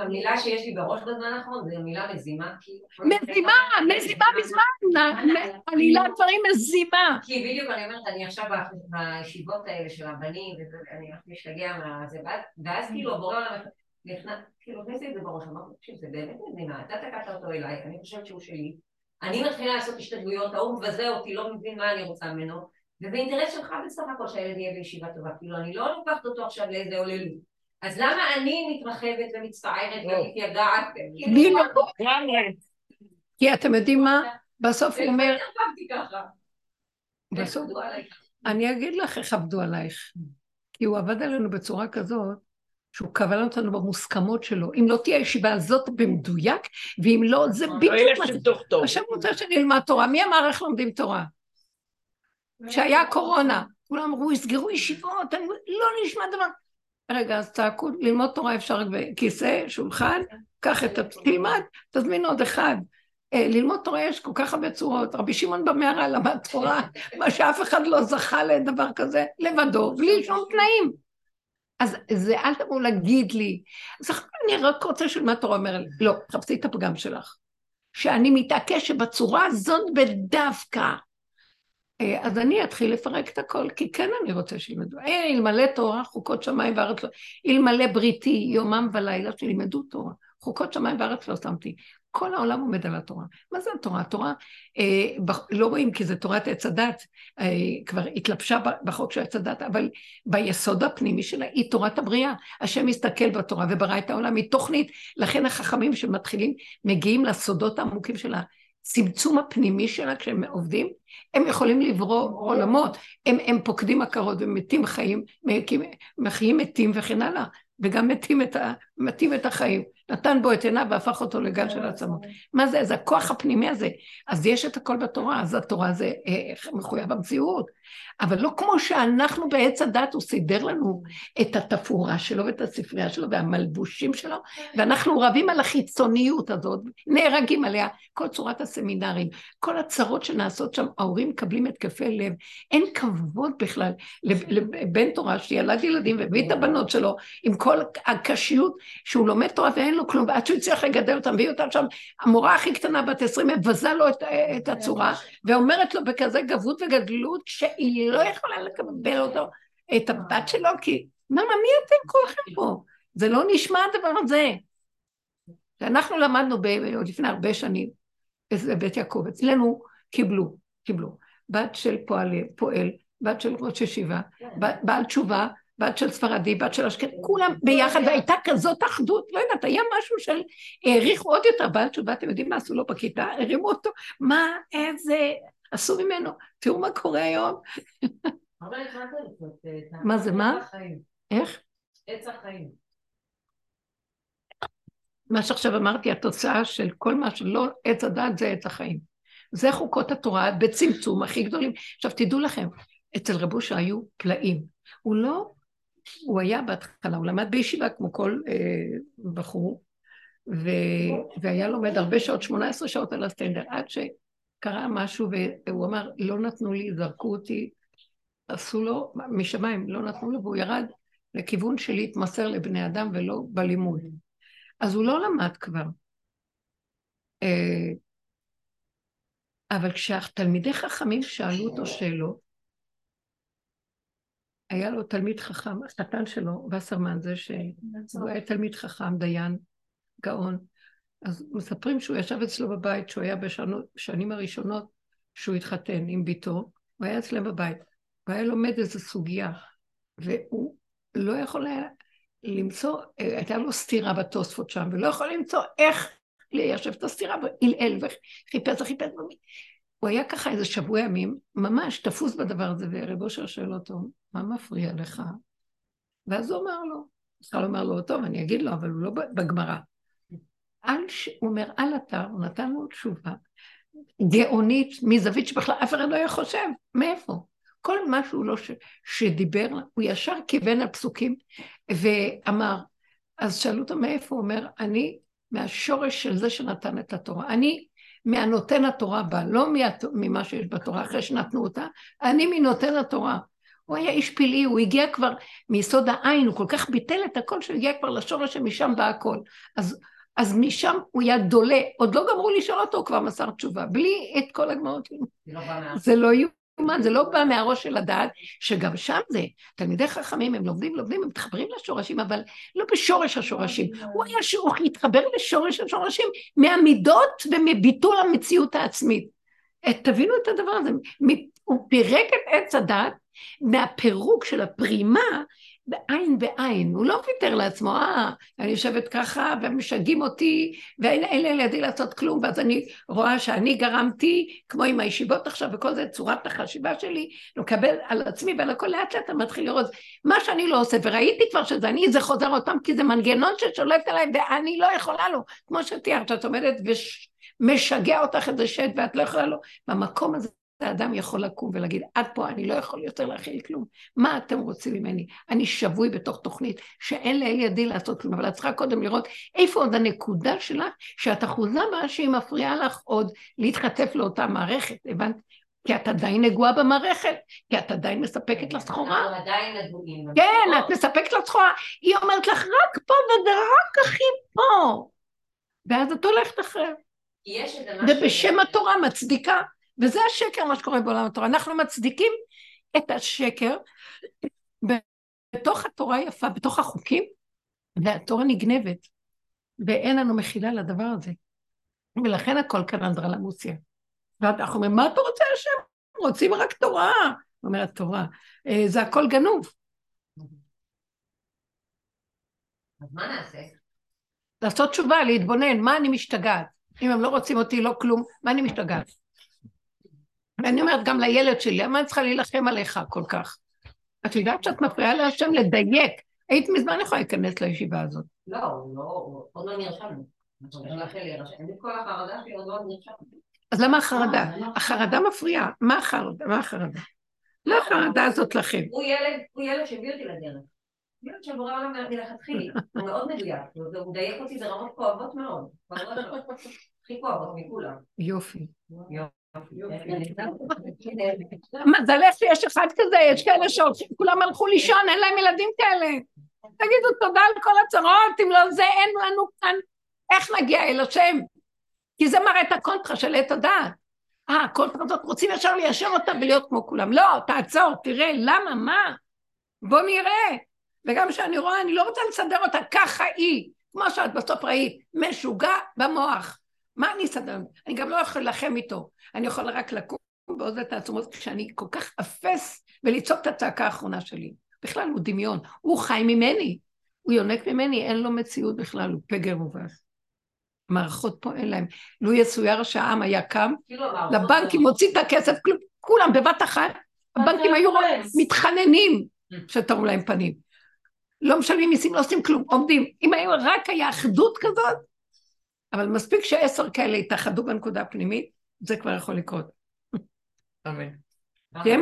המילה שיש לי בראש בזמן האחרון זה המילה מזימה. כי- מזימה, מזימה מזמן, עלילת דברים מזימה. כי בדיוק אני אומרת, אני עכשיו בישיבות האלה של הבנים, ואני הולכת להשתגע מהזה, ואז- ואז כאילו הבורא עולם נכנס, כאילו הכניס לי את זה בראש, אמרתי, תקשיב, זה באמת מזימה, אתה תקעת אותו אליי, אני חושבת שהוא שלי, אני מתחילה לעשות השתדלויות, ההוא מבזה אותי, לא מבין מה אני רוצה ממנו, וזה אינטרס שלך בסך הכל שהילד יהיה בישיבה טובה, כאילו אני לא לוקחת אותו עכשיו לאיזה עוללות. אז למה אני מתרחבת ומצטערת לא. ומתייגעת? מי לא? לגמרי. כי אתם יודעים מה? בסוף הוא אומר. בסוף. אני אגיד לך איך עבדו עלייך. כי הוא עבד עלינו בצורה כזאת, שהוא קבל אותנו במוסכמות שלו. אם לא תהיה הישיבה הזאת במדויק, ואם לא, זה לא בדיוק מה טוב. השם רוצה שנלמד תורה. מי אמר איך לומדים תורה? כשהיה קורונה, כולם אמרו, יסגרו ישיבות, אני... לא נשמע דבר. רגע, אז צעקו, ללמוד תורה אפשר רק בכיסא, שולחן, קח את. תלמד, תזמין עוד אחד. אה, ללמוד תורה יש כל כך הרבה צורות. רבי שמעון במערה למד תורה, מה שאף אחד לא זכה לדבר כזה, לבדו, בלי שום תנאים. אז זה, אל תבואו להגיד לי. אז אני רק רוצה שילמד תורה, אומר לי, לא, תחפשי את הפגם שלך. שאני מתעקש שבצורה הזאת בדווקא. אה, אז אני אתחיל לפרק את הכל, כי כן אני רוצה שילמדו. אה, אלמלא תורה, חוקות שמיים וארץ לא... אלמלא בריתי, יומם ולילה, שילמדו תורה. חוקות שמיים וארץ לא שמתי. כל העולם עומד על התורה. מה זה התורה? התורה, אה, לא רואים כי זה תורת עץ הדת, אה, כבר התלבשה בחוק של עץ הדת, אבל ביסוד הפנימי שלה היא תורת הבריאה. השם מסתכל בתורה וברא את העולם, היא תוכנית. לכן החכמים שמתחילים, מגיעים לסודות העמוקים של הצמצום הפנימי שלה כשהם עובדים, הם יכולים לברוא עולמות. הם, הם פוקדים עקרות ומתים חיים, מחיים מתים וכן הלאה. וגם מתים את, מתים את החיים. נתן בו את עיניו והפך אותו לגל של עצמות. מה זה? זה הכוח הפנימי הזה. אז יש את הכל בתורה, אז התורה זה אה, מחויב המציאות. אבל לא כמו שאנחנו בעץ הדת, הוא סידר לנו את התפאורה שלו ואת הספרייה שלו והמלבושים שלו, ואנחנו רבים על החיצוניות הזאת, נהרגים עליה, כל צורת הסמינרים, כל הצרות שנעשות שם, ההורים מקבלים התקפי לב, אין כבוד בכלל לבן תורה שילד ילדים והביא את הבנות שלו עם כל הקשיות שהוא לומד תורה ואין לו כלום, ועד שהוא הצליח לגדל אותם, והיא אותם שם, המורה הכי קטנה בת עשרים מבזה לו את, את הצורה, ואומרת לו בכזה גבות וגדלות, שהיא לא יכולה לקבל אותו, את הבת שלו, כי, מאמא, מי אתם כולכם פה? זה לא נשמע הדבר הזה. שאנחנו למדנו ב, עוד לפני הרבה שנים, בבית יעקב, אצלנו קיבלו, קיבלו, בת של פועל, פועל בת של ראש ישיבה, בעל תשובה, בת של ספרדי, בת של אשכנזי, כולם ביחד, והייתה כזאת אחדות, לא יודעת, היה משהו של, העריכו עוד יותר, בעל תשובה, אתם יודעים מה עשו לו בכיתה? הרימו אותו, מה, איזה, עשו ממנו, תראו מה קורה היום. מה זה, מה? איך? עץ החיים. מה שעכשיו אמרתי, התוצאה של כל מה שלא עץ הדת זה עץ החיים. זה חוקות התורה בצמצום הכי גדולים. עכשיו תדעו לכם, אצל רבושה היו פלאים. הוא לא, הוא היה בהתחלה, הוא למד בישיבה כמו כל אה, בחור, ו, והיה לומד הרבה שעות, 18 שעות על הסטנדר, עד שקרה משהו והוא אמר, לא נתנו לי, זרקו אותי, עשו לו, משמיים, לא נתנו לו, והוא ירד לכיוון של להתמסר לבני אדם ולא בלימוד. אז הוא לא למד כבר. אה, אבל כשהתלמידי חכמים שאלו אותו שאלות, היה לו תלמיד חכם, החתן שלו, וסרמן, זה שהוא היה תלמיד חכם, דיין, גאון. אז מספרים שהוא ישב אצלו בבית, שהוא היה בשנים הראשונות שהוא התחתן עם ביתו, הוא היה אצלם בבית, והיה לומד איזו סוגיה, והוא לא יכול היה למצוא, הייתה לו סתירה בתוספות שם, ולא יכול למצוא איך ליישב את הסתירה, והלעל וחיפש וחיפש. הוא היה ככה איזה שבוע ימים, ממש תפוס בדבר הזה, ורב אושר שואל אותו, מה מפריע לך? ואז הוא אמר לו, בכלל אומר לו, טוב, אני אגיד לו, אבל הוא לא בגמרא. על ש... הוא אומר, על אתר, הוא נתן לו תשובה גאונית, מזווית שבכלל אף אחד לא היה חושב, מאיפה? כל מה שהוא לא ש... שדיבר, הוא ישר כיוון הפסוקים ואמר, אז שאלו אותו מאיפה, הוא אומר, אני מהשורש של זה שנתן את התורה. אני מהנותן התורה בא, לא ממה שיש בתורה אחרי שנתנו אותה, אני מנותן התורה. הוא היה איש פלאי, הוא הגיע כבר מיסוד העין, הוא כל כך ביטל את הכל שהוא הגיע כבר לשורש שמשם בא הכל. אז, אז משם הוא היה דולה, עוד לא גמרו לשאול אותו, הוא כבר מסר תשובה, בלי את כל הגמרות. לא זה לא יאומן, זה לא בא מהראש של הדעת, שגם שם זה, תלמידי חכמים, הם לומדים, לומדים, הם מתחברים לשורשים, אבל לא בשורש השורשים. הוא היה שהוא התחבר לשורש השורשים מהמידות ומביטול המציאות העצמית. תבינו את הדבר הזה, הוא פירק את עץ הדת מהפירוק של הפרימה בעין בעין, הוא לא ויתר לעצמו, אה, אני יושבת ככה ומשגעים אותי ואין לידי לעשות כלום, ואז אני רואה שאני גרמתי, כמו עם הישיבות עכשיו וכל זה, צורת החשיבה שלי, לקבל על עצמי ועל הכל לאט לאט אתה מתחיל לראות. מה שאני לא עושה, וראיתי כבר שזה אני, זה חוזר אותם, כי זה מנגנון ששולט עליי ואני לא יכולה לו, כמו שתיארת, את עומדת ומשגע אותך איזה שד ואת לא יכולה לו, במקום הזה האדם יכול לקום ולהגיד, עד פה אני לא יכול יותר להכיל כלום. מה אתם רוצים ממני? אני שבוי בתוך תוכנית שאין לאל ידי לעשות כלום, אבל את צריכה קודם לראות איפה עוד הנקודה שלך, שאת אחוזה בה שהיא מפריעה לך עוד להתחטף לאותה מערכת, הבנת? כי את עדיין נגועה במערכת, כי את עדיין מספקת לה סחורה. אנחנו עדיין נגועים. כן, את מספקת לה סחורה. היא אומרת לך, רק פה ורק הכי פה. ואז את הולכת אחריה. ובשם התורה מצדיקה. וזה השקר, מה שקורה בעולם התורה. אנחנו מצדיקים את השקר בתוך התורה היפה, בתוך החוקים, והתורה נגנבת, ואין לנו מחילה לדבר הזה. ולכן הכל כאן אנדרלמוסיה. ואנחנו אומרים, מה אתה רוצה השם? רוצים רק תורה. אומרת תורה, אה, זה הכל גנוב. אז מה נעשה? לעשות תשובה, להתבונן, מה אני משתגעת? אם הם לא רוצים אותי, לא כלום, מה אני משתגעת? ואני אומרת גם לילד שלי, למה אני צריכה להילחם עליך כל כך? את יודעת שאת מפריעה להשם לדייק. היית מזמן יכולה להיכנס לישיבה הזאת. לא, לא, עוד לא נרשמנו. לא נרשמנו. אז למה החרדה? החרדה מפריעה. מה החרדה? מה החרדה? לא החרדה הזאת לכם. הוא ילד, הוא ילד שהביא אותי לדרך. ילד שבורא עולם מלכתחילי, הוא מאוד מדויק, הוא מדייק אותי ברמות כואבות מאוד. הכי כואבות מכולם. יופי. מזלך שיש אחד כזה, יש כאלה שהולכים, כולם הלכו לישון, אין להם ילדים כאלה. תגידו תודה על כל הצרות, אם לא זה, אין לנו כאן איך נגיע אל השם. כי זה מראה את הקונטרה של עץ הדעת. אה, הקונטרה הזאת רוצים ישר ליישר אותה ולהיות כמו כולם. לא, תעצור, תראה, למה, מה? בוא נראה. וגם כשאני רואה, אני לא רוצה לסדר אותה, ככה היא. כמו שאת בסוף ראית, משוגע במוח. מה אני אסדר? אני גם לא יכול להילחם איתו. אני יכולה רק לקום בעוז ותעצומות כשאני כל כך אפס ולצעוק את הצעקה האחרונה שלי. בכלל הוא דמיון, הוא חי ממני, הוא יונק ממני, אין לו מציאות בכלל, הוא פגר מובס. מערכות פה אין להם. לו יסויר שהעם היה קם, כאילו לבנקים מוציא את הכסף, כולם בבת אחת, הבנקים היו מתחננים שתראו להם פנים. לא משלמים מיסים, לא עושים כלום, עומדים. אם היו, רק היה אחדות כזאת, אבל מספיק שעשר כאלה יתאחדו בנקודה הפנימית, זה כבר יכול לקרות. אמן. כן?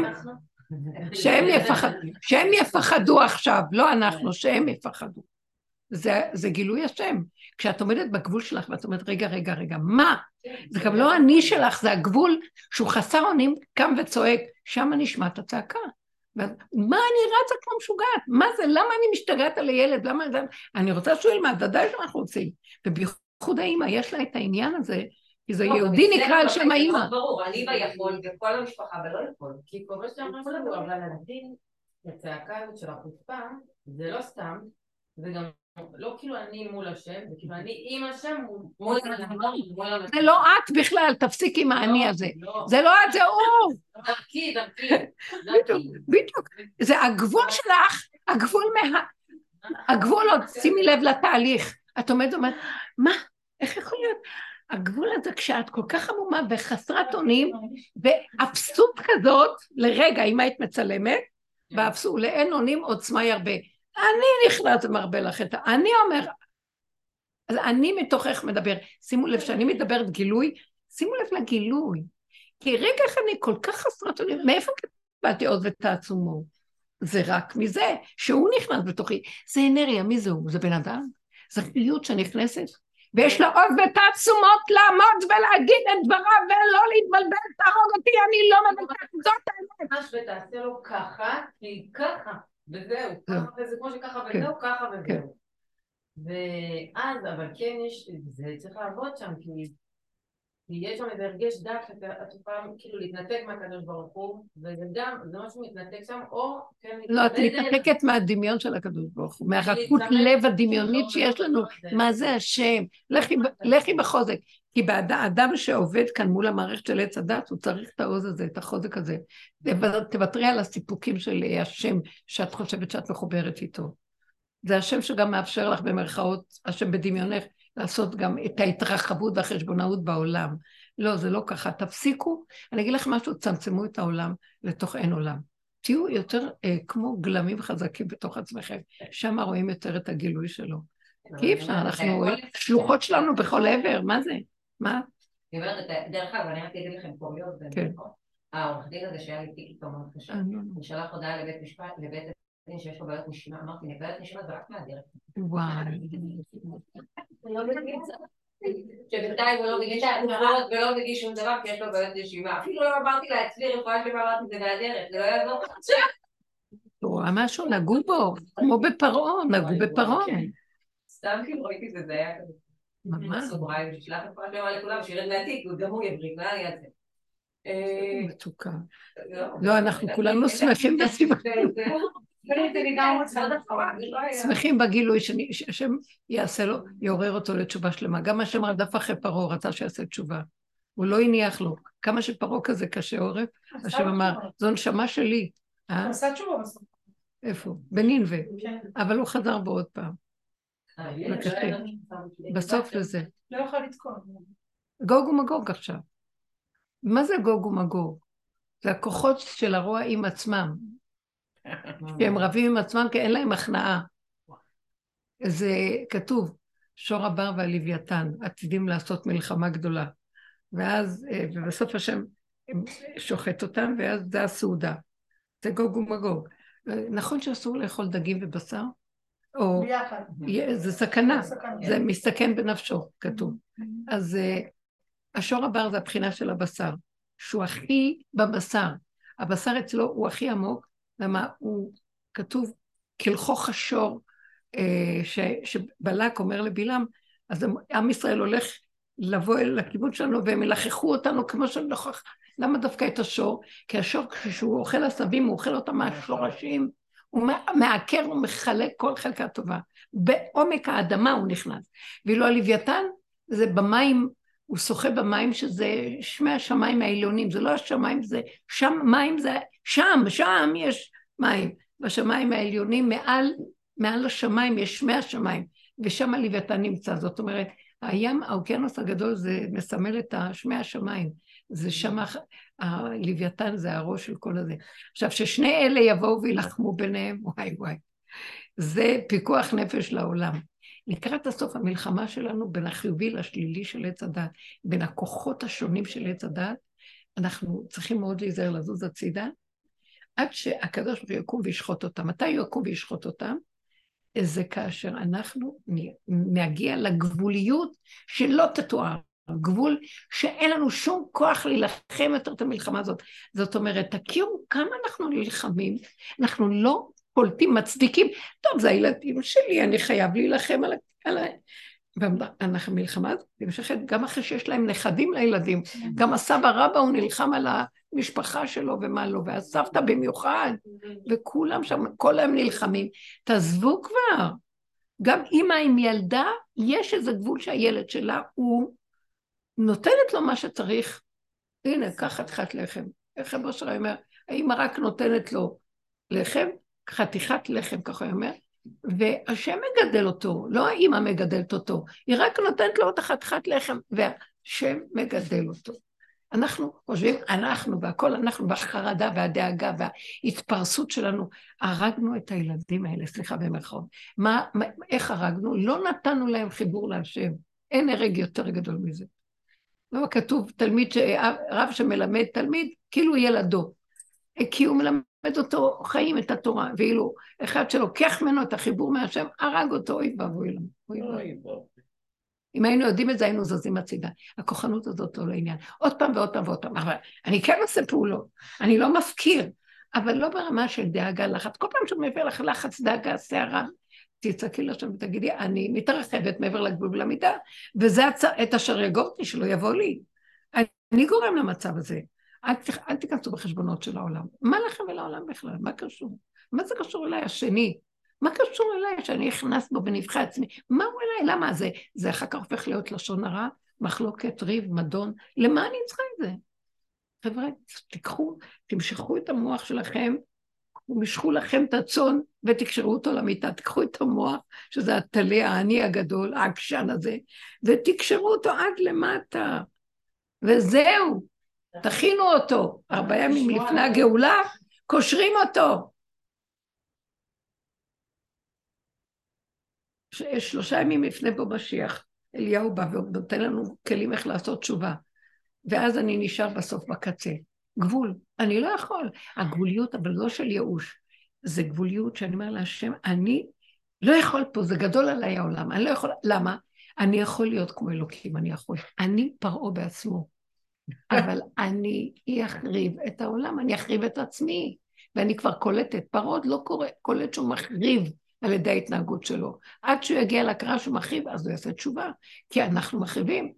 שהם יפחדו, שהם יפחדו עכשיו, לא אנחנו, שהם יפחדו. זה, זה גילוי השם. כשאת עומדת בגבול שלך ואת אומרת, רגע, רגע, רגע, מה? זה גם לא אני שלך, זה הגבול שהוא חסר אונים, קם וצועק, שם נשמעת הצעקה. ואז, מה אני רצה כמו משוגעת? מה זה? למה אני משתגעת על הילד? למה זה? אני רוצה שהוא ילמד, ודאי שאנחנו רוצים. ובייחוד האימא, יש לה את העניין הזה, כי זה לא, יהודי נקרא על שם האימא. ברור, אני ביכול וכל המשפחה בלא יכול. כי קורה שם משהו, אבל הדין, הצעקה הזאת של החוצפה, זה לא סתם, זה גם לא כאילו אני מול השם, זה כאילו אני עם השם מול השם. זה לא את בכלל, תפסיק עם האני הזה. לא, זה לא את, זה הוא. דרכי, דרכי. בדיוק. זה הגבול שלך, הגבול מה... הגבול עוד, שימי לב לתהליך. את עומדת ואומרת, מה? איך יכול להיות? הגבול הזה, כשאת כל כך עמומה וחסרת אונים, באפסות כזאת, לרגע, אם היית מצלמת, באפסות, לאין אונים עוצמה ירבה. אני נכנס ומרבה לך את ה... אני אומר, אז אני מתוכך מדבר. שימו לב, כשאני מדברת גילוי, שימו לב לגילוי. כי רגע אחד אני כל כך חסרת אונים, מאיפה קיבלתי עוד ותעצומו? זה רק מזה, שהוא נכנס בתוכי. זה אנרגיה, מי זה הוא? זה בן אדם? זו חיות שנכנסת, ויש לו עוז ותעצומות לעמוד ולהגיד את דבריו ולא להתבלבל, תהרוג אותי, אני לא מבלבלת, זאת האמת. ממש ותעשה לו ככה, כי ככה, וזהו, ככה וזה כמו שככה כן. וזהו, ככה כן. וזהו. ואז, אבל כן יש, זה צריך לעבוד שם, כי יש שם איזה הרגש דק שאתה את יכולה כאילו להתנתק מהקדוש ברוך הוא, וזה גם, זה משהו מתנתק שם, או כן לא, את מתנתקת מהדמיון של הקדוש ברוך הוא, להתנתק- לב הדמיונית שיש לנו, מה זה השם, לכי לכי בחוזק. כי באדם שעובד כאן מול המערכת של עץ הדת, הוא צריך את העוז הזה, את החוזק הזה. תו- תוותרי על הסיפוקים של השם שאת חושבת שאת מחוברת איתו. זה השם שגם מאפשר לך במרכאות, השם בדמיונך, לעשות גם את ההתרחבות והחשבונאות בעולם. לא, זה לא ככה. תפסיקו, אני אגיד לך משהו, צמצמו את העולם לתוך אין עולם. תהיו יותר אה, כמו גלמים חזקים בתוך עצמכם, שם רואים יותר את הגילוי שלו. כי אי אפשר, אנחנו שלוחות שלנו בכל עבר, מה זה? מה? אני אומרת, דרך אגב, אני רק אגיד לכם קוריוז, כן. העורך דין הזה שהיה לי תיק איתו מאוד קשה, אה. הוא שלח הודעה לבית משפט, לבית שיש לו בעיות נשימה, אמרתי, בעיות נשימה זה רק מהדרך. וואי. שבינתיים הוא לא מגיש תרופות ולא מגיש שום דבר כי יש לו בעיות נשימה. אפילו לא אמרתי לעצמי רפואה שלמה, אמרתי זה מהדרך, זה לא יעזור. רואה משהו, נגעו בו, כמו בפרעה, נגעו בפרעה. כן. סתם כאילו ראיתי שזה היה כזה. ממש. סוגריים, ששלח רפואה שלמה לכולם, שירד מהתיק, גם הוא יבריא, מה אני אעשה? אה, מתוקה. לא. לא, אנחנו כולנו שמחים בסביבה. וזהו. שמחים בגילוי שהשם יעשה לו, יעורר אותו לתשובה שלמה. גם השם רדף אחרי פרעה, רצה שיעשה תשובה. הוא לא הניח לו. כמה שפרעה כזה קשה עורף, השם אמר, זו נשמה שלי. אה? עשה תשובה בסוף. איפה? בנינווה. כן. אבל הוא חזר בו עוד פעם. בקשה. בסוף לזה. לא יכול לתקוע. גוג ומגוג עכשיו. מה זה גוג ומגוג? זה הכוחות של הרוע עם עצמם, שהם רבים עם עצמם כי אין להם הכנעה. זה כתוב, שור הבר והלוויתן עתידים לעשות מלחמה גדולה. ואז, אה, ובסוף השם שוחט אותם, ואז זה הסעודה. זה גוג ומגוג. אה, נכון שאסור לאכול דגים ובשר? או ביחד. זה סכנה, סכנה. זה מסתכן בנפשו, כתוב. אז אה, השור הבר זה הבחינה של הבשר, שהוא הכי בבשר. הבשר אצלו הוא הכי עמוק, למה הוא כתוב כלכוך השור, אה, ש- שבלק אומר לבלעם, אז עם ישראל הולך לבוא אל הכיוון שלנו והם ילחכו אותנו כמו שנוכח. למה דווקא את השור? כי השור כשהוא אוכל עשבים, הוא אוכל אותם מהשורשים, הוא מע- מעקר ומחלק כל חלקה טובה. בעומק האדמה הוא נכנס. ואילו הלוויתן זה במים, הוא שוחה במים שזה שמי השמיים העליונים, זה לא השמיים, זה שם מים זה, שם, שם יש מים. בשמיים העליונים, מעל, מעל השמיים יש שמי השמיים, ושם הלוויתן נמצא. זאת אומרת, הים, האוקיינוס הגדול זה מסמל את שמי השמיים. זה שם, הלוויתן זה הראש של כל הזה. עכשיו, ששני אלה יבואו וילחמו ביניהם, וואי וואי. זה פיקוח נפש לעולם. לקראת הסוף המלחמה שלנו בין החיובי לשלילי של עץ הדת, בין הכוחות השונים של עץ הדת, אנחנו צריכים מאוד להיזהר לזוז הצידה, עד שהקדוש ברוך הוא יקום וישחוט אותם. מתי הוא יקום וישחוט אותם? זה כאשר אנחנו נגיע לגבוליות שלא תתואר. גבול שאין לנו שום כוח להילחם יותר את המלחמה הזאת. זאת אומרת, תכירו כמה אנחנו נלחמים, אנחנו לא קולטים, מצדיקים, טוב, זה הילדים שלי, אני חייב להילחם על ה... על ה... ואנחנו מלחמה הזאת נמשכת גם אחרי שיש להם נכדים לילדים. גם הסבא רבא הוא נלחם על המשפחה שלו ומה לא, והסבתא במיוחד, וכולם שם, כל היום נלחמים. תעזבו כבר. גם אימא עם ילדה, יש איזה גבול שהילד שלה, הוא נותנת לו מה שצריך. הנה, קח חתיכת לחם. איך רב אושר אומר, האמא רק נותנת לו לחם, חתיכת לחם, ככה הוא אומר, והשם מגדל אותו, לא האמא מגדלת אותו, היא רק נותנת לו את החתיכת לחם, והשם מגדל אותו. אנחנו חושבים, אנחנו והכל, אנחנו בחרדה והדאגה וההתפרסות שלנו, הרגנו את הילדים האלה, סליחה במרכאות. מה, מה, איך הרגנו? לא נתנו להם חיבור להשם. אין הרג יותר גדול מזה. לא כתוב תלמיד, ש... רב שמלמד תלמיד, כאילו ילדו. כי הוא מלמד אותו חיים, את התורה, ואילו אחד שלוקח ממנו את החיבור מהשם, הרג אותו, אוי ואבוי לנו. אוי ואבוי. אוי, בוא. אם היינו יודעים את זה, היינו זזים הצידה. הכוחנות הזאת לא לעניין. עוד פעם ועוד פעם ועוד פעם. אבל אני כן עושה פעולות, אני לא מפקיר, אבל לא ברמה של דאגה, לחץ. כל פעם שהוא מביא לך לחץ, דאגה, סערה, תצעקי לשם ותגידי, אני מתרחבת מעבר לגבול ולמידה, וזה הצ... את אשר יגורתי, שלא יבוא לי. אני גורם למצב הזה. אל, ת... אל תיכנסו בחשבונות של העולם. מה לכם ולעולם בכלל? מה קשור? מה זה קשור אליי השני? מה קשור אליי שאני נכנס בו בנבחי עצמי? מה הוא אליי? למה זה? זה אחר כך הופך להיות לשון הרע, מחלוקת, ריב, מדון. למה אני צריכה את זה? חבר'ה, תיקחו, תמשכו את המוח שלכם, ומשכו לכם את הצאן ותקשרו אותו למיטה. תיקחו את המוח, שזה הטלה, האני הגדול, העקשן הזה, ותקשרו אותו עד למטה. וזהו, תכינו אותו. ארבעה ימים לפני הגאולה, קושרים אותו. שלושה ימים לפני בו משיח, אליהו בא ונותן לנו כלים איך לעשות תשובה. ואז אני נשאר בסוף בקצה. גבול. אני לא יכול. הגבוליות, אבל לא של ייאוש. זה גבוליות שאני אומר להשם, אני לא יכול פה, זה גדול עליי העולם, אני לא יכול, למה? אני יכול להיות כמו אלוקים, אני יכול. אני פרעה בעצמו. אבל אני אחריב את העולם, אני אחריב את עצמי. ואני כבר קולטת, פרעה לא קורא, קולט שהוא מחריב על ידי ההתנהגות שלו. עד שהוא יגיע להכרה שהוא מחריב, אז הוא יעשה תשובה. כי אנחנו מחריבים.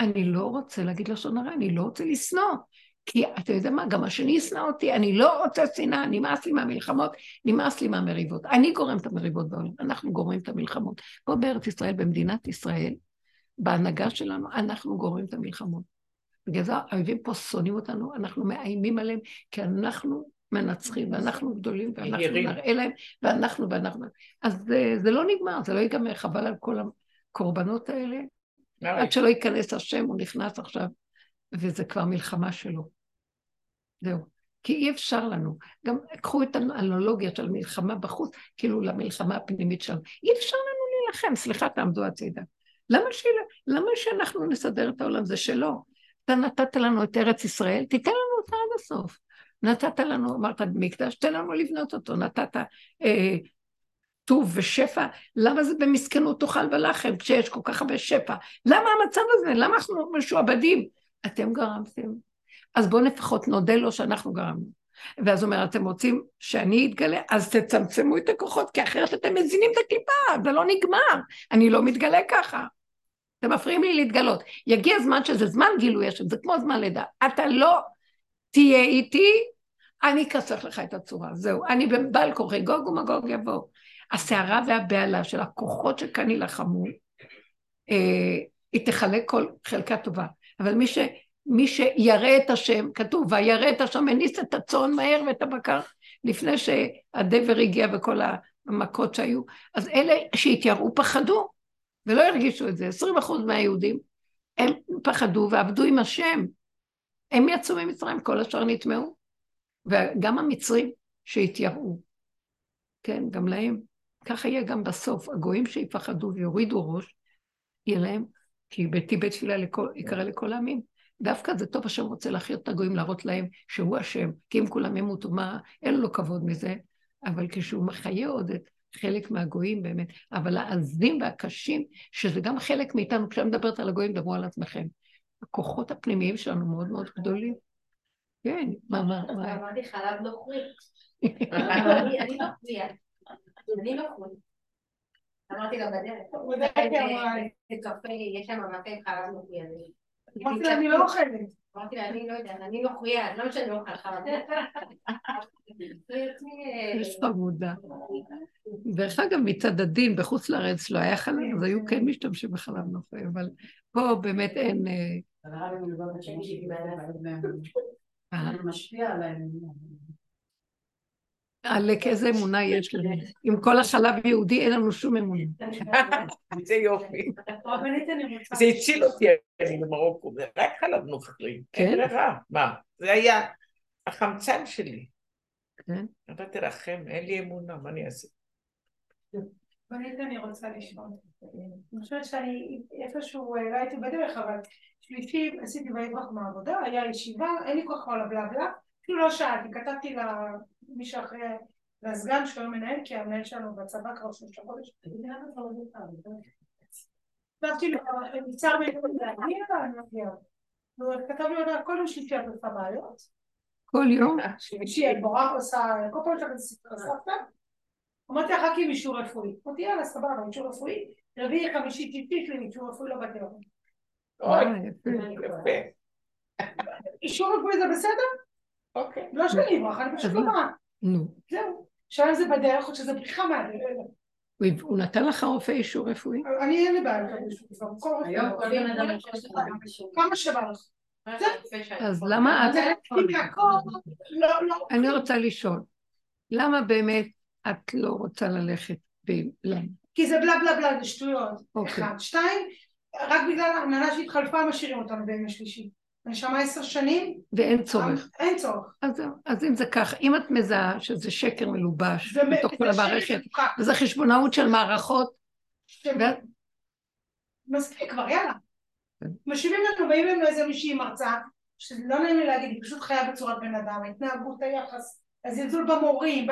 אני לא רוצה להגיד לשון הרע, אני לא רוצה לשנוא. כי אתה יודע מה, גם השני ישנא אותי, אני לא רוצה שנאה, נמאס לי מהמלחמות, נמאס לי מהמריבות. אני גורם את המריבות בעולם, אנחנו גורמים את המלחמות. פה בארץ ישראל, במדינת ישראל, בהנהגה שלנו, אנחנו גורמים את המלחמות. בגלל זה האויבים פה שונאים אותנו, אנחנו מאיימים עליהם, כי אנחנו מנצחים, ואנחנו גדולים, ואנחנו. נראה להם, ואנחנו, ואנחנו. אז זה, זה לא נגמר, זה לא ייגמר, חבל על כל הקורבנות האלה. עד שלא ייכנס השם, הוא נכנס עכשיו, וזה כבר מלחמה שלו. זהו. כי אי אפשר לנו. גם קחו את האנלוגיה של מלחמה בחוץ, כאילו למלחמה הפנימית שלנו. אי אפשר לנו להילחם, סליחה, תעמדו הצידה. למה, ש... למה שאנחנו נסדר את העולם? זה שלו. אתה נתת לנו את ארץ ישראל, תיתן לנו אותה עד הסוף. נתת לנו, אמרת מקדש, תן לנו לבנות אותו. נתת אה, טוב ושפע, למה זה במסכנות תאכל ולחם כשיש כל כך הרבה שפע? למה המצב הזה? למה אנחנו משועבדים? אתם גרמתם. אז בואו לפחות נודה לו שאנחנו גרמנו. ואז הוא אומר, אתם רוצים שאני אתגלה? אז תצמצמו את הכוחות, כי אחרת אתם מזינים את הקליפה, זה לא נגמר. אני לא מתגלה ככה. אתם מפריעים לי להתגלות. יגיע זמן שזה זמן גילוי השם, זה כמו זמן לידה. אתה לא תהיה איתי, אני אכסח לך את הצורה. זהו, אני בעל כורחי, גוג ומגוג יבואו. הסערה והבהלה של הכוחות שכאן יילחמו, אה, היא תחלק כל חלקה טובה. אבל מי, ש, מי שירא את השם, כתוב, וירא את השם, הניס את הצאן מהר ואת הבקר, לפני שהדבר הגיע וכל המכות שהיו. אז אלה שהתייראו פחדו, ולא הרגישו את זה. 20 אחוז מהיהודים, הם פחדו ועבדו עם השם. הם יצאו ממצרים, כל השאר נטמעו. וגם המצרים שהתייראו, כן, גם להם. ככה יהיה גם בסוף, הגויים שיפחדו ויורידו ראש, יהיה להם, כי ביתי בית תפילה יקרא לכל העמים. דווקא זה טוב, השם רוצה להכיר את הגויים, להראות להם שהוא השם, כי אם כולם ימותו, מה, אין לו כבוד מזה, אבל כשהוא מחיה עוד את חלק מהגויים באמת, אבל העזים והקשים, שזה גם חלק מאיתנו, כשאני מדברת על הגויים, דברו על עצמכם. הכוחות הפנימיים שלנו מאוד מאוד גדולים. כן, מה, מה, מה? אמרתי חלב נוכרי. אני אני נוכריה. אני נוכרי. אמרתי לה בדרך. זה קפה, יש שם מפה עם חלב נוכרי. אני- אמרתי לה, אני לא אוכלת. אמרתי לה, אני לא יודעת, אני נוכריה, למה שאני לא אוכל חלב? יש חמודה. דרך אגב, מצד הדין, בחוץ לארץ לא היה חלב, אז היו כן משתמשים בחלב נופל, אבל פה באמת אין... אה, משפיע עליהם. עלק איזה אמונה יש לנו. עם כל החלב יהודי אין לנו שום אמונה. זה יופי. זה הציל אותי, אני במרוקו, זה רק חלב נוכרי. כן? מה? זה היה החמצן שלי. כן? נתתי לכם, אין לי אמונה, מה אני אעשה? אני רוצה לשאול. אני חושבת שאני איפשהו, אה, לא הייתי בדרך, אבל שלישי עשיתי ויברח מהעבודה, היה ישיבה, אין לי כוח כל הבלה בלה, אפילו לא שאלתי, כתבתי למי שאחרי, לסגן שלו מנהל, כי המנהל שלנו בצבא כבר שלושה חודש. כתבתי לו, נבצר ממנו להגיע, אני לא מגיעה. כתב לי הודעה, כל יום שלישי את עושה בעיות, כל יום? שלישי את בורח עושה, כל פעם שאתה ספר סבתא, אמרתי לך רק עם אישור רפואי. אמרתי יאללה סבבה, אישור רפואי, רביעי חמישי יש לי אישור רפואי לא לבוא. אוי, יפה. אישור רפואי זה בסדר? אוקיי. לא שאני אברח, אני פשוט לא מה? באה. נו. זהו. אם זה בדרך או שזה בריחה מהדרך. הוא- נתן לך רופא אישור רפואי? אני אין לי בעיה. היום כל לך כמה שבא לך. אז למה את... לא, לא. אני רוצה לשאול, למה באמת את לא רוצה ללכת? ב- למה? כי זה בלה בלה בלה, זה שטויות. אוקיי. אחד. שתיים, רק בגלל ההנהלה שהתחלפה משאירים אותנו בימי שלישי. אני שמה עשר שנים, ואין צורך. אין צורך. אז. אז אם זה כך, אם את מזהה שזה שקר מלובש זה בתוך כל המערכת. וזה חשבונאות של מערכות, ש- ואת- מספיק כבר, יאללה. כן. משיבים לנו, באים לנו איזה מישהי מרצה, שלא נעים לי להגיד, היא פשוט חיה בצורת בן אדם, ההתנהגות, היחס, הזלזול במורים,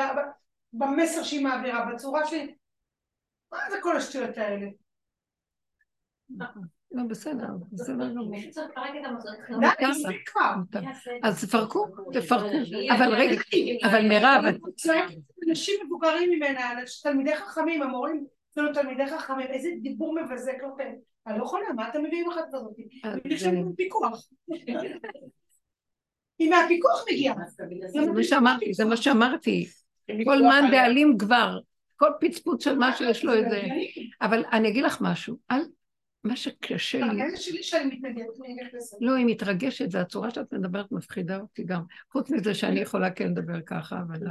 במסר שהיא מעבירה, בצורה שהיא... מה זה כל השטויות האלה? לא, בסדר, בסדר גמור. אז תפרקו, תפרקו. אבל רגע, אבל מירב, אנשים מבוגרים ממנה, תלמידי חכמים, המורים שלנו תלמידי חכמים, איזה דיבור מבזה כלפיהם. אני לא יכולה, מה אתם מביאים אחת כזאת? אז, יש שם פיקוח. היא מהפיקוח מגיעה. זה מה שאמרתי, זה מה שאמרתי. כל עליה. דאלים כבר, כל פצפוץ של משהו יש לו איזה... אבל אני אגיד לך משהו, אל... מה שקשה לי, הבעיה שלי שאני מתנגדת נגד לזה. לא, היא מתרגשת, זה הצורה שאת מדברת מפחידה אותי גם. חוץ מזה שאני יכולה כן לדבר ככה, אבל...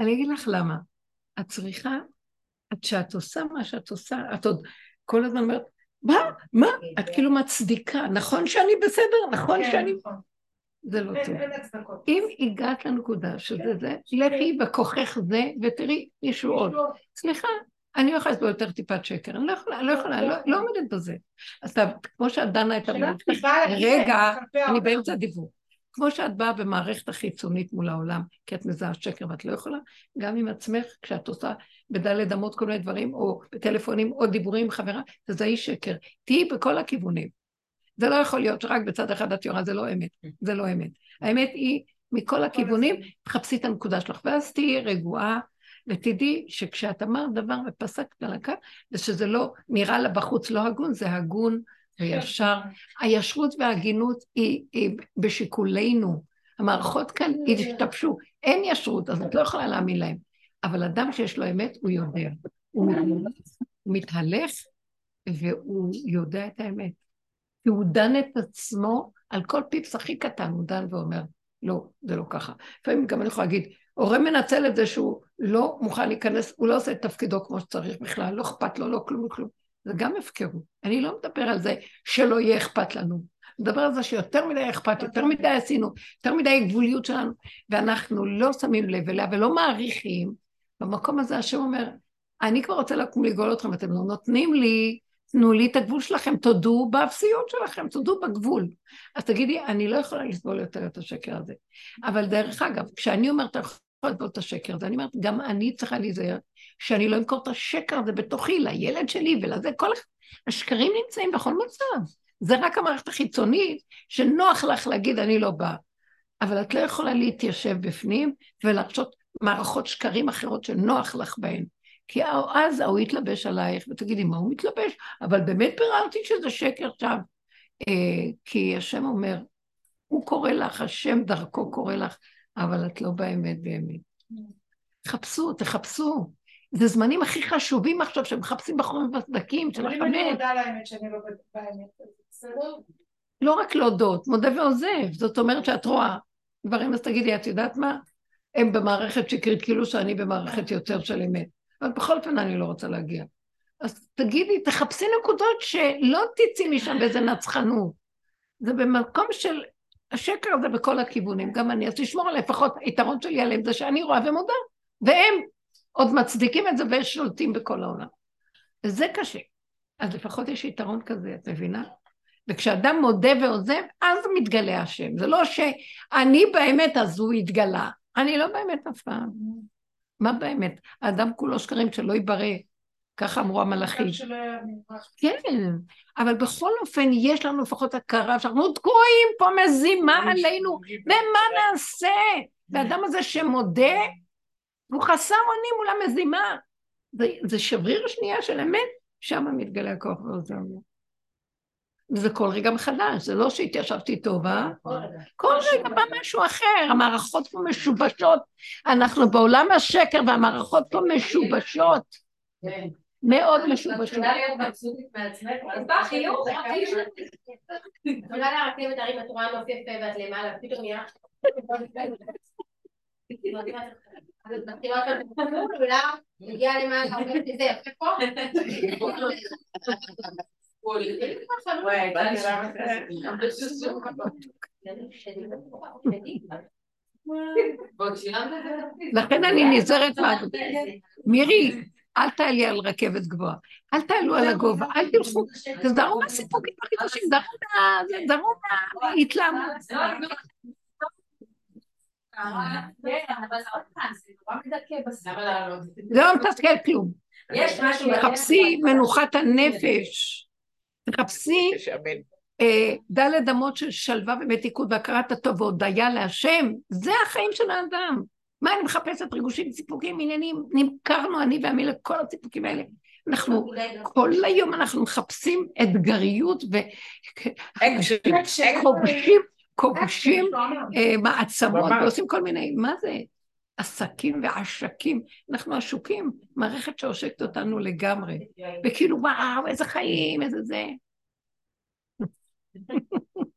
אני אגיד לך למה. את צריכה, את שאת עושה מה שאת עושה, את עוד כל הזמן אומרת, מה? מה? את כאילו מצדיקה, נכון שאני בסדר? נכון כן, שאני... נכון. זה לא טוב. אם הגעת לנקודה שזה זה, לכי בכוחך זה ותראי ישועות. סליחה, אני לא יכולה לסבול יותר טיפת שקר, אני לא יכולה, לא יכולה, לא- לא עומדת בזה. אז כמו שאת דנה את להגיד רגע, אני. באמצע הדיבור. כמו שאת באה במערכת החיצונית מול העולם, כי את מזהה שקר ואת לא יכולה, גם עם עצמך, כשאת עושה בדלת אמות כל מיני דברים, או בטלפונים, או דיבורים עם חברה, תזהי שקר. תהיי בכל הכיוונים. זה לא יכול להיות שרק בצד אחד את יורה, זה לא אמת. זה לא אמת. האמת היא, מכל הכיוונים, תחפשי את הנקודה שלך, ואז תהיי רגועה, ותדעי שכשאת אמרת דבר ופסקת על הקו, ושזה לא נראה לה בחוץ לא הגון, זה הגון וישר. הישרות וההגינות היא, היא בשיקולנו. המערכות כאן השתבשו, אין ישרות, אז את לא יכולה להאמין להם. אבל אדם שיש לו אמת, הוא יודע. מתהלך, הוא מתהלך והוא יודע את האמת. כי הוא דן את עצמו על כל פיפס הכי קטן, הוא דן ואומר, לא, זה לא ככה. לפעמים גם אני יכולה להגיד, הורה מנצל את זה שהוא לא מוכן להיכנס, הוא לא עושה את תפקידו כמו שצריך בכלל, לא אכפת לו, לא כלום וכלום. זה גם הפקרות. אני לא מדבר על זה שלא יהיה אכפת לנו. מדבר על זה שיותר מדי אכפת, יותר מדי עשינו, יותר מדי גבוליות שלנו, ואנחנו לא שמים לב אליה ולא מעריכים. במקום הזה השם אומר, אני כבר רוצה לקום לגאול אתכם, אתם לא נותנים לי, תנו לי את הגבול שלכם, תודו באפסיות שלכם, תודו בגבול. אז תגידי, אני לא יכולה לסבול יותר את השקר הזה. אבל דרך אגב, כשאני אומרת, לסבול את השקר הזה, אני אומרת, גם אני צריכה להיזהר, שאני לא אמכור את השקר הזה בתוכי, לילד שלי ולזה, כל השקרים נמצאים בכל מצב. זה רק המערכת החיצונית, שנוח לך להגיד, אני לא באה. אבל את לא יכולה להתיישב בפנים ולחשות מערכות שקרים אחרות שנוח לך בהן. כי אז ההוא יתלבש עלייך, ותגידי, מה הוא מתלבש? אבל באמת ביררתי שזה שקר שם. אה, כי השם אומר, הוא קורא לך, השם דרכו קורא לך, אבל את לא באמת באמת. חפשו, תחפשו. זה זמנים הכי חשובים עכשיו, שמחפשים בחורים בסדקים של אם אני החמץ. מודה על האמת שאני לא באמת, בסדר? לא רק להודות, מודה ועוזב. זאת אומרת שאת רואה דברים, אז תגידי, את יודעת מה? הם במערכת שקרית, כאילו שאני במערכת יותר של אמת. אבל בכל אופן אני לא רוצה להגיע. אז תגידי, תחפשי נקודות שלא תצאי משם באיזה נצחנות. זה במקום של... השקר הזה בכל הכיוונים, גם אני, אז תשמור על לפחות, היתרון שלי עליהם זה שאני רואה ומודה, והם עוד מצדיקים את זה ושולטים בכל העולם. וזה קשה. אז לפחות יש יתרון כזה, את מבינה? וכשאדם מודה ועוזב, אז מתגלה השם. זה לא שאני באמת אז הוא התגלה. אני לא באמת אף פעם. מה באמת? האדם כולו שקרים שלא ייברא. ככה אמרו המלאכים. כן, אבל בכל אופן יש לנו לפחות הכרה שאנחנו תקועים פה מזימה עלינו, ומה נעשה? והאדם הזה שמודה, הוא חסר אונים מול המזימה. זה, זה שבריר שנייה של אמת, שם מתגלה הכוח ועוזר לו. וזה כל רגע מחדש, זה לא שהתיישבתי טובה, כל רגע בא משהו אחר, המערכות פה משובשות, אנחנו בעולם השקר והמערכות פה משובשות, מאוד משובשות. מתחילה להיות מבסוטית מעצמך, אז בא חיוך, עולה לרכבת הרים, את רואה נוף יפה ואת למעלה, פתאום נהיה... אז את מתחילה כזה, עולה, מגיעה למעלה, אומרת לי, זה יפה פה? וואי, תראה מה זה. לכן אני נזהרת מה... מירי, אל תעלי על רכבת גבוהה, אל תעלו על הגובה, אל תלכו, תזהרו מהסיפוקים הכי קשים. זהרו מההתלהמות. זה לא מתסכל כלום. יש משהו... תחפשי מנוחת הנפש, תחפשי. אה, דלת אמות של שלווה ומתיקות והכרת הטוב והודיה להשם, זה החיים של האדם. מה אני מחפשת? ריגושים, סיפוקים, עניינים, נמכרנו אני ועמי לכל הסיפוקים האלה. אנחנו, כל היום אנחנו מחפשים אתגריות וכובשים, כובשים אה, מעצמות. ועושים כל מיני, מה זה? עסקים ועשקים, אנחנו עשוקים, מערכת שעושקת אותנו לגמרי, וכאילו וואו, איזה חיים, איזה זה.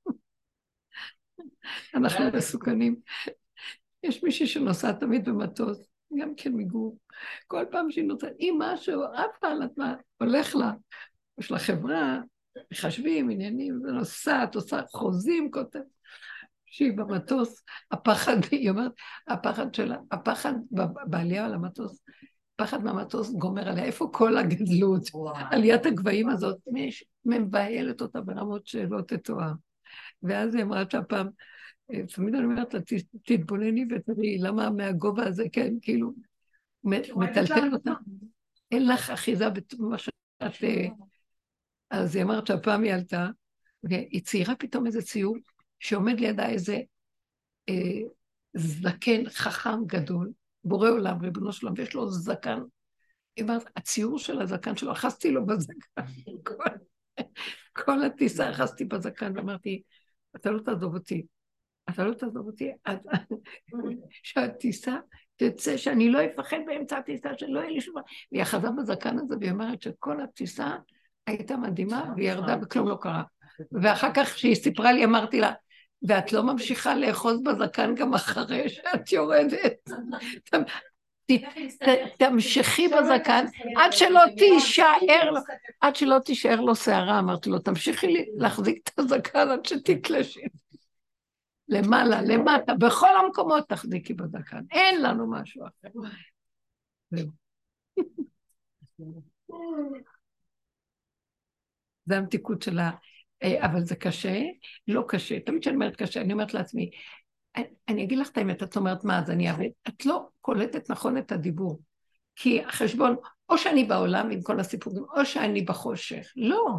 אנחנו מסוכנים. יש מישהי שנוסעת תמיד במטוס, גם כן מגור. כל פעם שהיא נוסעת, אם משהו, עף לה על עצמה, הולך לה. יש לה חברה, מחשבים, עניינים, ונוסעת, עושה חוזים, כותב. שהיא במטוס, הפחד, היא אומרת, הפחד שלה, הפחד בעלייה על המטוס, פחד מהמטוס גומר עליה, איפה כל הגדלות? עליית הגבהים הזאת, מבהלת אותה ברמות שלא תתואר. ואז היא אמרה שהפעם, תמיד אני אומרת לה, "ת- תתבונני ותראי למה מהגובה הזה, כן, כאילו, מטלטל אותה. אין לך אחיזה במה שאת... אה, אז היא אמרת שהפעם היא עלתה, והיא ציירה פתאום איזה ציור, שעומד לידה איזה אה, זקן חכם גדול, בורא עולם, ריבונו של עולם, ויש לו זקן. היא אומרת, הציור של הזקן שלו, אחזתי לו בזקן. כל, כל הטיסה אחזתי בזקן, ואמרתי, אתה לא תעזוב אותי. אתה לא תעזוב אותי עד שהטיסה תצא, שאני לא אפחד באמצע הטיסה, שלא יהיה לי שום... והיא אחזה בזקן הזה, והיא אומרת שכל הטיסה הייתה מדהימה, והיא ירדה וכלום לא קרה. ואחר כך כשהיא סיפרה לי, אמרתי לה, ואת לא ממשיכה לאחוז בזקן גם אחרי שאת יורדת. תמשכי בזקן עד שלא תישאר לו, עד שלא תישאר לו שערה, אמרתי לו, תמשיכי להחזיק את הזקן עד שתתלשי. למעלה, למטה, בכל המקומות תחזיקי בזקן, אין לנו משהו אחר. זה המתיקות שלה, אה, אבל זה קשה, לא קשה, תמיד כשאני אומרת קשה, אני אומרת לעצמי, אני, אגיד לך את האמת, את אומרת מה, אז אני אעבד, את לא קולטת נכון את הדיבור, כי החשבון, או שאני בעולם עם כל הסיפורים, או שאני בחושך, לא.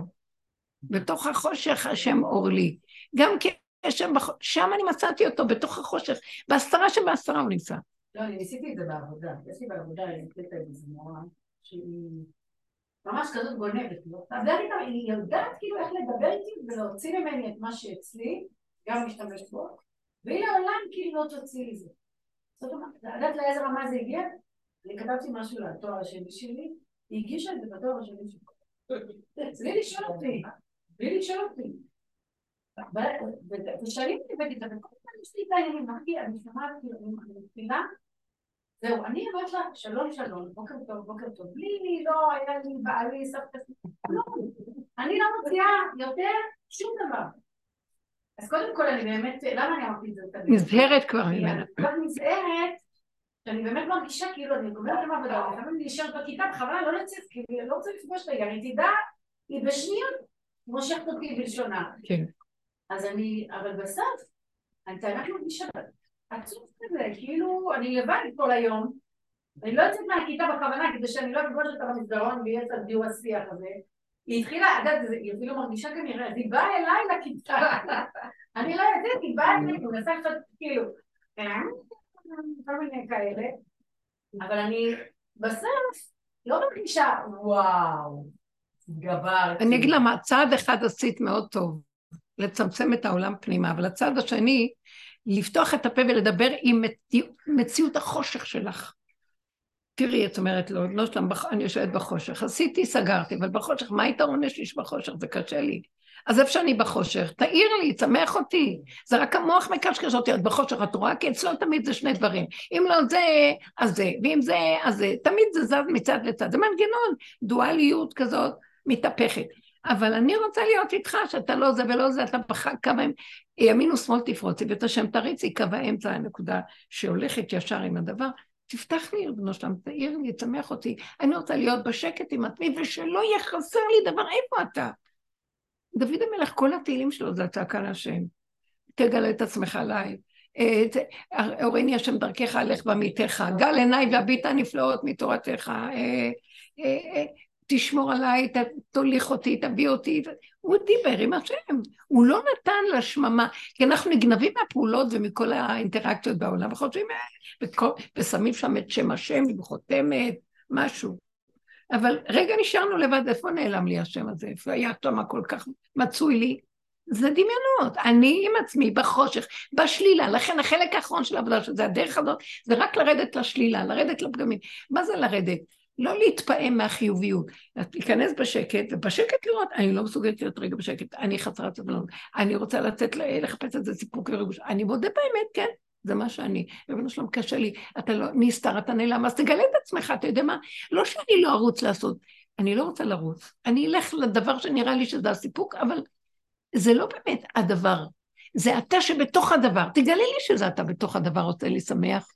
בתוך החושך השם אור לי. גם כי השם בחושך, שם אני מצאתי אותו, בתוך החושך. בעשרה שבעשרה הוא נמצא. לא, אני ניסיתי את זה בעבודה. יש לי בעבודה, אני נמצאת איזה זמורה, שהיא ממש כזאת גונבת, לא? היא יודעת כאילו איך לדבר איתי ולהוציא ממני את מה שאצלי, גם להשתמש בו, והיא לעולם כאילו לא תוציא לי זה. זאת אומרת, את יודעת לאיזה רמה זה הגיע? אני כתבתי משהו לתואר השני שלי, היא הגישה את זה בתואר השני שלי. בלי לשאול אותי, בלי לשאול אותי. ושנים הבאתי את זה, וכל פעם יש לי את העניינים, אמרתי, אני שומעת, כאילו, אני מבינה, זהו, אני אומרת לה, שלום שלום, בוקר טוב, בוקר טוב, בלי, לא, היה לי בעלי, סבתא, לא, אני לא מוציאה יותר שום דבר. אז קודם כל, אני באמת, למה אני אמרתי את זה? תמיד? נזהרת כבר אני ממנה. כל כך נזהרת, שאני באמת מרגישה כאילו אני גומרת עם העבודה, אני נשארת בכיתה, בכוונה לא לצאת, כי אני לא רוצה לפגוש את היא תדע, היא בשניות מושכת אותי בלשונה. כן. אז אני, אבל בסוף, אני באמת מרגישה עצוב כזה, כאילו, אני לבד כל היום, אני לא יוצאת מהכיתה בכוונה כדי שאני לא אפגוש אותה במסדרון ויהיה את הדיור השיח הזה. היא התחילה, את יודעת, היא אפילו מרגישה כנראה, אז היא באה אליי לכיתה. אני לא יודעת, היא באה אליי, היא מנסה קצת, כאילו, אה, כל מיני כאלה, אבל אני בסוף לא מרגישה, וואו, גברתי. אני אגיד למה, צעד אחד עשית מאוד טוב, לצמצם את העולם פנימה, אבל הצעד השני, לפתוח את הפה ולדבר עם מציאות- החושך שלך. תראי, את אומרת לו, לא שלם, בח- אני יושבת בחושך. עשיתי, סגרתי, אבל בחושך, מה היתרון יש לי בחושך? זה קשה לי. אז איפה שאני בחושך, תעיר לי, תשמח אותי. זה רק המוח מקשקש אותי, את בחושך, את רואה? כי אצלו תמיד זה שני דברים. אם לא זה, אז זה, ואם זה, אז זה. תמיד זה זז מצד לצד. זה מנגנון, דואליות כזאת, מתהפכת. אבל אני רוצה להיות איתך, שאתה לא זה ולא זה, אתה בחג קו האמצע, ימין ושמאל תפרוצי, ואת השם תריצי, קו האמצע, הנקודה שהולכת ישר עם הדבר. תפתח לי, ריבונו שלם, תעיר לי, תשמח אותי. אני רוצה להיות בשקט עם עצמי, ושלא יהיה חסר לי דבר, איפה אתה? דוד המלך, כל התהילים שלו זה הצעקה להשם. תגלה את עצמך עליי. אה, הורני השם דרכך, הלך במיתך. גל עיניי והביטה נפלאות מתורתך. תשמור עליי, תוליך אותי, תביא אותי. הוא דיבר עם השם, הוא לא נתן לשממה, כי אנחנו נגנבים מהפעולות ומכל האינטראקציות בעולם, וחושבים, אה, ושמים שם את שם השם עם חותמת, משהו. אבל רגע נשארנו לבד, איפה נעלם לי השם הזה? איפה היה שם כל כך מצוי לי? זה דמיונות. אני עם עצמי, בחושך, בשלילה. לכן החלק האחרון של העבודה, שזה הדרך הזאת, זה רק לרדת לשלילה, לרדת לפגמים. מה זה לרדת? לא להתפעם מהחיוביות. להיכנס בשקט, ובשקט לראות, אני לא מסוגלת להיות רגע בשקט, אני חסרת סבלנות, אני רוצה לצאת, לחפש את זה סיפוק וריגוש. אני מודה באמת, כן, זה מה שאני. ריבונו שלום, קשה לי, אתה לא, נסתר, אתה נעלם, אז תגלה את עצמך, אתה יודע מה? לא שאני לא ארוץ לעשות, אני לא רוצה לרוץ. אני אלך לדבר שנראה לי שזה הסיפוק, אבל זה לא באמת הדבר. זה אתה שבתוך הדבר. תגלה לי שזה אתה בתוך הדבר, עושה לי שמח.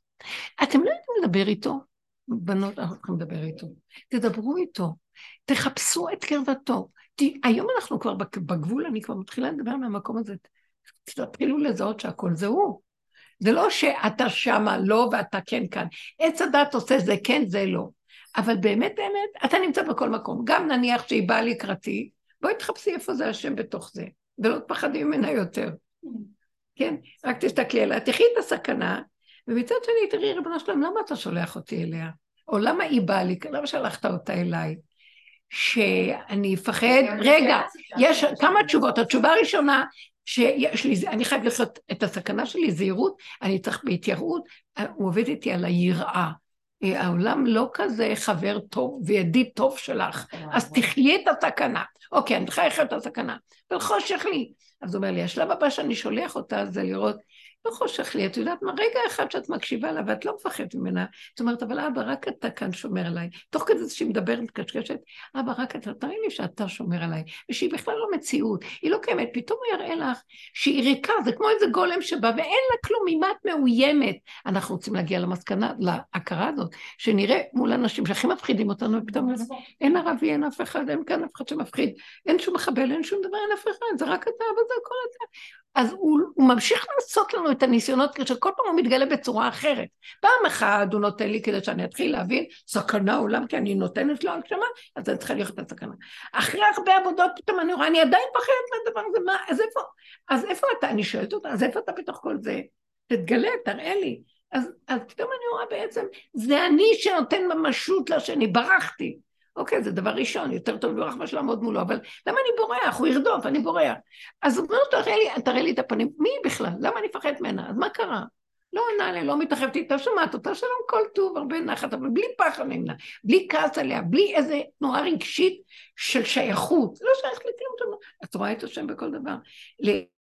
אתם לא יודעים לדבר איתו? בנות, אנחנו צריכים לדבר איתו. תדברו איתו, תחפשו את קרבתו. ת... היום אנחנו כבר בגבול, אני כבר מתחילה לדבר מהמקום הזה. תתחילו לזהות שהכל זה הוא. זה לא שאתה שמה לא ואתה כן כאן. עץ הדת עושה זה כן, זה לא. אבל באמת באמת, אתה נמצא בכל מקום. גם נניח שהיא באה לקראתי, בואי תחפשי איפה זה השם בתוך זה, ולא תפחדי ממנה יותר. כן? רק תסתכלי עליה, תחי את הסכנה, ומצד שני, תראי, ריבונו שלם, למה אתה שולח אותי אליה? או למה היא באה לי? למה שלחת אותה אליי? שאני אפחד, רגע, יש כמה תשובות. התשובה הראשונה, שיש לי, אני חייב לעשות את הסכנה שלי, זהירות, אני צריך בהתייראות, הוא עובד איתי על היראה. העולם לא כזה חבר טוב וידיד טוב שלך, אז תחיה את הסכנה. אוקיי, אני צריכה לחיות את הסכנה, אבל חושך לי. אז הוא אומר לי, השלב הבא שאני שולח אותה זה לראות לא חושך לי, את יודעת מה, רגע אחד שאת מקשיבה לה ואת לא מפחדת ממנה, זאת אומרת, אבל אבא, רק אתה כאן שומר עליי. תוך כדי שהיא מדברת, מקשקשת, אבא, רק אתה, תראי לי שאתה שומר עליי, ושהיא בכלל לא מציאות, היא לא קיימת, פתאום הוא יראה לך שהיא ריקה, זה כמו איזה גולם שבא, ואין לה כלום, ממה את מאוימת. אנחנו רוצים להגיע למסקנה, להכרה הזאת, שנראה מול אנשים שהכי מפחידים אותנו, ופתאום אין ערבי, אין אף אחד, אין כאן אף אחד שמפחיד, אין שום מחבל, אין שום דבר, אין אף אחד, זה רק אתה, וזה הכל אתה. אז הוא, הוא ממשיך לעשות לנו את הניסיונות, כשכל פעם הוא מתגלה בצורה אחרת. פעם אחת הוא נותן לי כדי שאני אתחיל להבין, סכנה עולם, כי אני נותנת לו הגשמה, אז אני צריכה ללכת לסכנה. אחרי הרבה עבודות, פתאום אני רואה, אני עדיין פחדת מהדבר הזה, מה, אז איפה, אז איפה אתה? אני שואלת אותה, אז איפה אתה בתוך כל זה? תתגלה, תראה לי. אז, אז פתאום אני רואה בעצם, זה אני שנותן ממשות לשני, ברחתי. אוקיי, זה דבר ראשון, יותר טוב לברוח מאשר לעמוד מולו, אבל למה אני בורח? הוא ירדוף, אני בורח. אז הוא אומר, תראה לי, תראה לי את הפנים, מי בכלל? למה אני מפחדת ממנה? אז מה קרה? לא עונה לי, לא מתרחבת איתה, שומעת אותה, שלום כל טוב, הרבה נחת, אבל בלי פחד ממנה, בלי כעס עליה, בלי איזה תנועה רגשית של שייכות. לא שייך לכלום, את רואה את השם בכל דבר.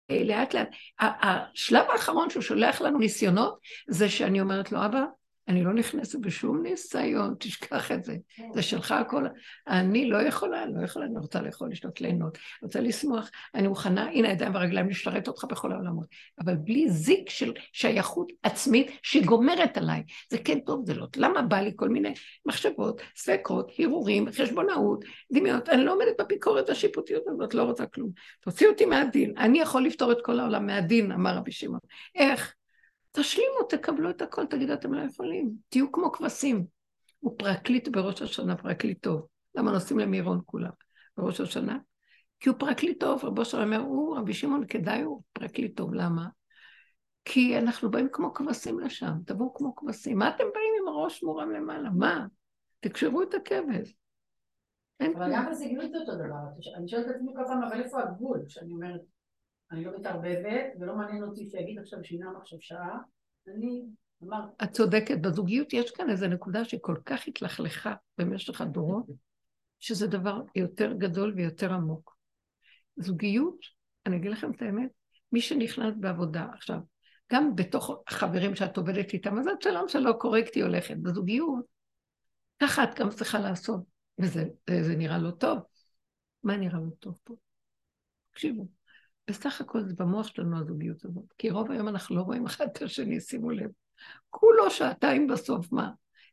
לאט לאט. השלב האחרון שהוא שולח לנו ניסיונות, זה שאני אומרת לו, אבא, אני לא נכנסת בשום ניסיון, תשכח את זה. זה שלך הכל. אני לא יכולה, לא יכולה, אני רוצה לאכול, לשתות, ליהנות, רוצה לשמוח. אני מוכנה, הנה הידיים והרגליים, לשרת אותך בכל העולמות. אבל בלי זיק של שייכות עצמית שגומרת עליי. זה כן טוב, זה לא. למה בא לי כל מיני מחשבות, ספקות, הרהורים, חשבונאות, דמיונות? אני לא עומדת בביקורת השיפוטיות הזאת, לא רוצה כלום. תוציא אותי מהדין. אני יכול לפטור את כל העולם מהדין, אמר רבי שמעון. איך? תשלימו, תקבלו את הכל, תגידו, אתם לא יכולים. תהיו כמו כבשים. הוא פרקליט בראש השנה, פרקליט טוב. למה נוסעים למירון כולם בראש השנה? כי הוא פרקליט טוב, רבו שלום אומר, הוא, רבי שמעון, כדאי הוא פרקליט טוב. למה? כי אנחנו באים כמו כבשים לשם, תבואו כמו כבשים. מה אתם באים עם הראש מורם למעלה? מה? תקשרו את הכבש. אבל גם בזוגיות זה אותו דבר. אני שואלת את עצמי כל פעם, אבל איפה הגבול? שאני אומרת, אני לא מתערבבת, ולא מעניין אותי שיגיד עכשיו שינם עכשיו שעה. אני אמרתי... את צודקת, בזוגיות יש כאן איזו נקודה שכל כך התלכלכה במשך הדורות, שזה דבר יותר גדול ויותר עמוק. זוגיות, אני אגיד לכם את האמת, מי שנכנס בעבודה עכשיו, גם בתוך החברים שאת עובדת איתם, אז את שלום שלא קורקטי הולכת. בזוגיות, ככה את גם צריכה לעשות, וזה זה נראה לא טוב. מה נראה לא טוב פה? תקשיבו, בסך הכל זה במוח שלנו הזוגיות הזאת, כי רוב היום אנחנו לא רואים אחד את השני, שימו לב. כולו שעתיים בסוף, מה?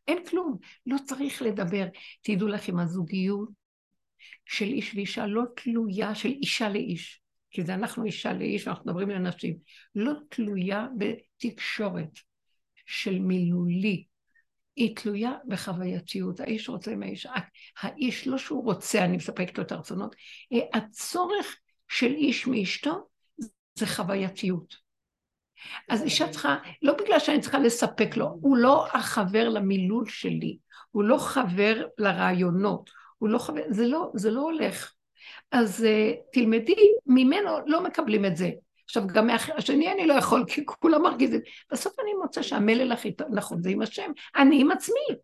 אין כלום, לא צריך לדבר. תדעו לכם, הזוגיות של איש ואישה לא תלויה של אישה לאיש, כי זה אנחנו אישה לאיש, אנחנו מדברים לנשים, לא תלויה בתקשורת של מילולי, היא תלויה בחווייתיות. האיש רוצה עם האיש, האיש לא שהוא רוצה, אני מספקת לו את הרצונות, הצורך של איש מאשתו זה חווייתיות. אז אישה צריכה, לא בגלל שאני צריכה לספק לו, הוא לא החבר למילול שלי, הוא לא חבר לרעיונות, הוא לא חבר, זה לא, זה לא הולך. אז uh, תלמדי, ממנו לא מקבלים את זה. עכשיו, גם מהשני אני לא יכול, כי כולם מרגיזים. בסוף אני מוצא שהמלל הכי טוב, נכון, זה עם השם, אני עם עצמי.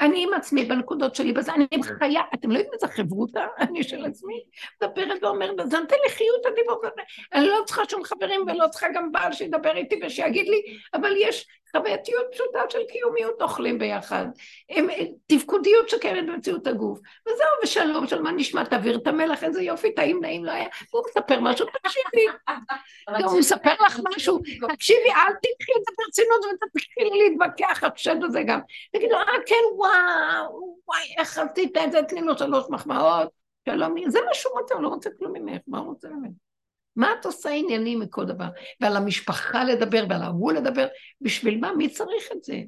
אני עם עצמי בנקודות שלי, בזה אני עם חיה, אתם לא יודעים איזה חברותה, אני של עצמי, מדברת ואומרת, זה נותן לי חיות הדיבור, אני לא צריכה שום חברים ולא צריכה גם בעל שידבר איתי ושיגיד לי, אבל יש חווייתיות פשוטה של קיומיות אוכלים ביחד, עם תפקודיות שקיימת במציאות הגוף, וזהו, ושלום, של מה נשמע, תעביר את המלח, איזה יופי, טעים, נעים, לא היה, הוא מספר משהו, תקשיבי, הוא מספר לך משהו, תקשיבי, אל תקחי את זה ברצינות ותתחילי להתווכח, השד הזה גם, תגידו, אה, כן, וואו, וואי, איך עשית את זה, תני לו שלוש מחמאות, שלום, זה מה שהוא רוצה, הוא לא רוצה כלום ממך, מה הוא רוצה ממך? מה את עושה עניינים מכל דבר? ועל המשפחה לדבר ועל ההוא לדבר, בשביל מה? מי צריך את זה?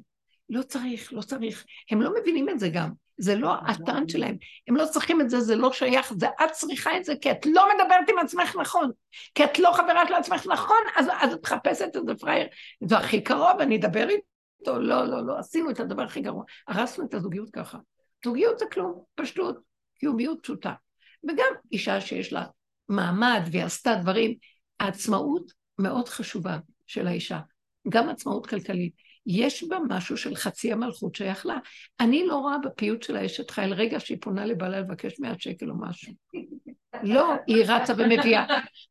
לא צריך, לא צריך. הם לא מבינים את זה גם. זה לא הטען שלהם. הם לא צריכים את זה, זה לא שייך, זה את צריכה את זה כי את לא מדברת עם עצמך נכון. כי את לא חברה של עצמך נכון, אז, אז את מחפשת את זה פראייר. זה הכי קרוב, אני אדבר איתו. לא, לא, לא, עשינו את הדבר הכי גרוע. הרסנו את הזוגיות ככה. זוגיות זה כלום, פשטות, קיומיות פשוטה. וגם אישה שיש לה מעמד והיא עשתה דברים, העצמאות מאוד חשובה של האישה, גם עצמאות כלכלית. יש בה משהו של חצי המלכות שייך לה. אני לא רואה בפיוט של האשת חייל רגע שהיא פונה לבעלה לבקש 100 שקל או משהו. לא, היא רצה ומביאה.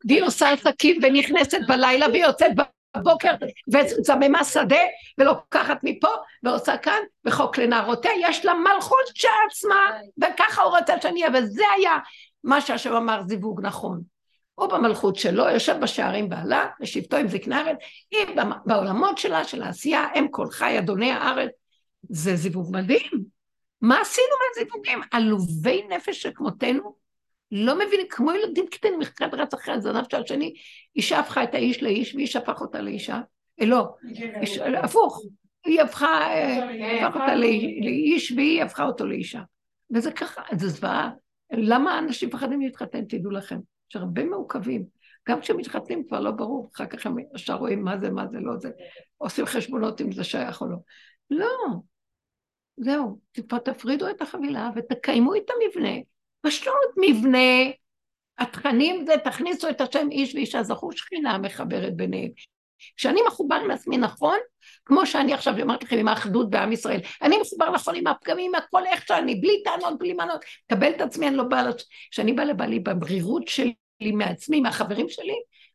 והיא עושה עסקים ונכנסת בלילה והיא יוצאת בבוקר וזממה שדה ולוקחת מפה ועושה כאן וחוק לנערותיה, יש לה מלכות שעצמה וככה הוא רוצה שאני אהיה וזה היה מה שהשם אמר זיווג נכון. הוא במלכות שלו, יושב בשערים בעלה, בשבטו עם זקנה הארץ, היא בעולמות שלה, של העשייה, הם כל חי אדוני הארץ. זה זיווג מדהים. מה עשינו מהזיווגים? עלובי נפש שכמותנו, לא מבינים, כמו ילדים קטנים, מחקת רץ אחרי הזנב של השני, אישה הפכה את האיש לאיש, ואיש הפך אותה לאישה. אה, לא, איש, הפוך. היא הפכה, אה, הפך אותה לאיש, והיא הפכה אותו לאישה. וזה ככה, זה זוועה. למה אנשים מפחדים להתחתן, תדעו לכם? יש הרבה מעוכבים. גם כשמתחתנים כבר לא ברור, אחר כך הם ישר רואים מה זה, מה זה, לא זה. עושים חשבונות אם זה שייך או לא. לא. זהו, תפרידו את החבילה ותקיימו את המבנה. פשוט מבנה. התכנים זה, תכניסו את השם איש ואישה, זכו שכינה מחברת ביניהם. כשאני מחובר עם עצמי נכון, כמו שאני עכשיו אמרתי לכם עם האחדות בעם ישראל, אני מחובר נכון עם הפגמים, הכל איך שאני, בלי טענות, בלי מנות, קבל את עצמי, אני לא באה, כשאני באה לבעלי בברירות שלי מעצמי, מהחברים שלי,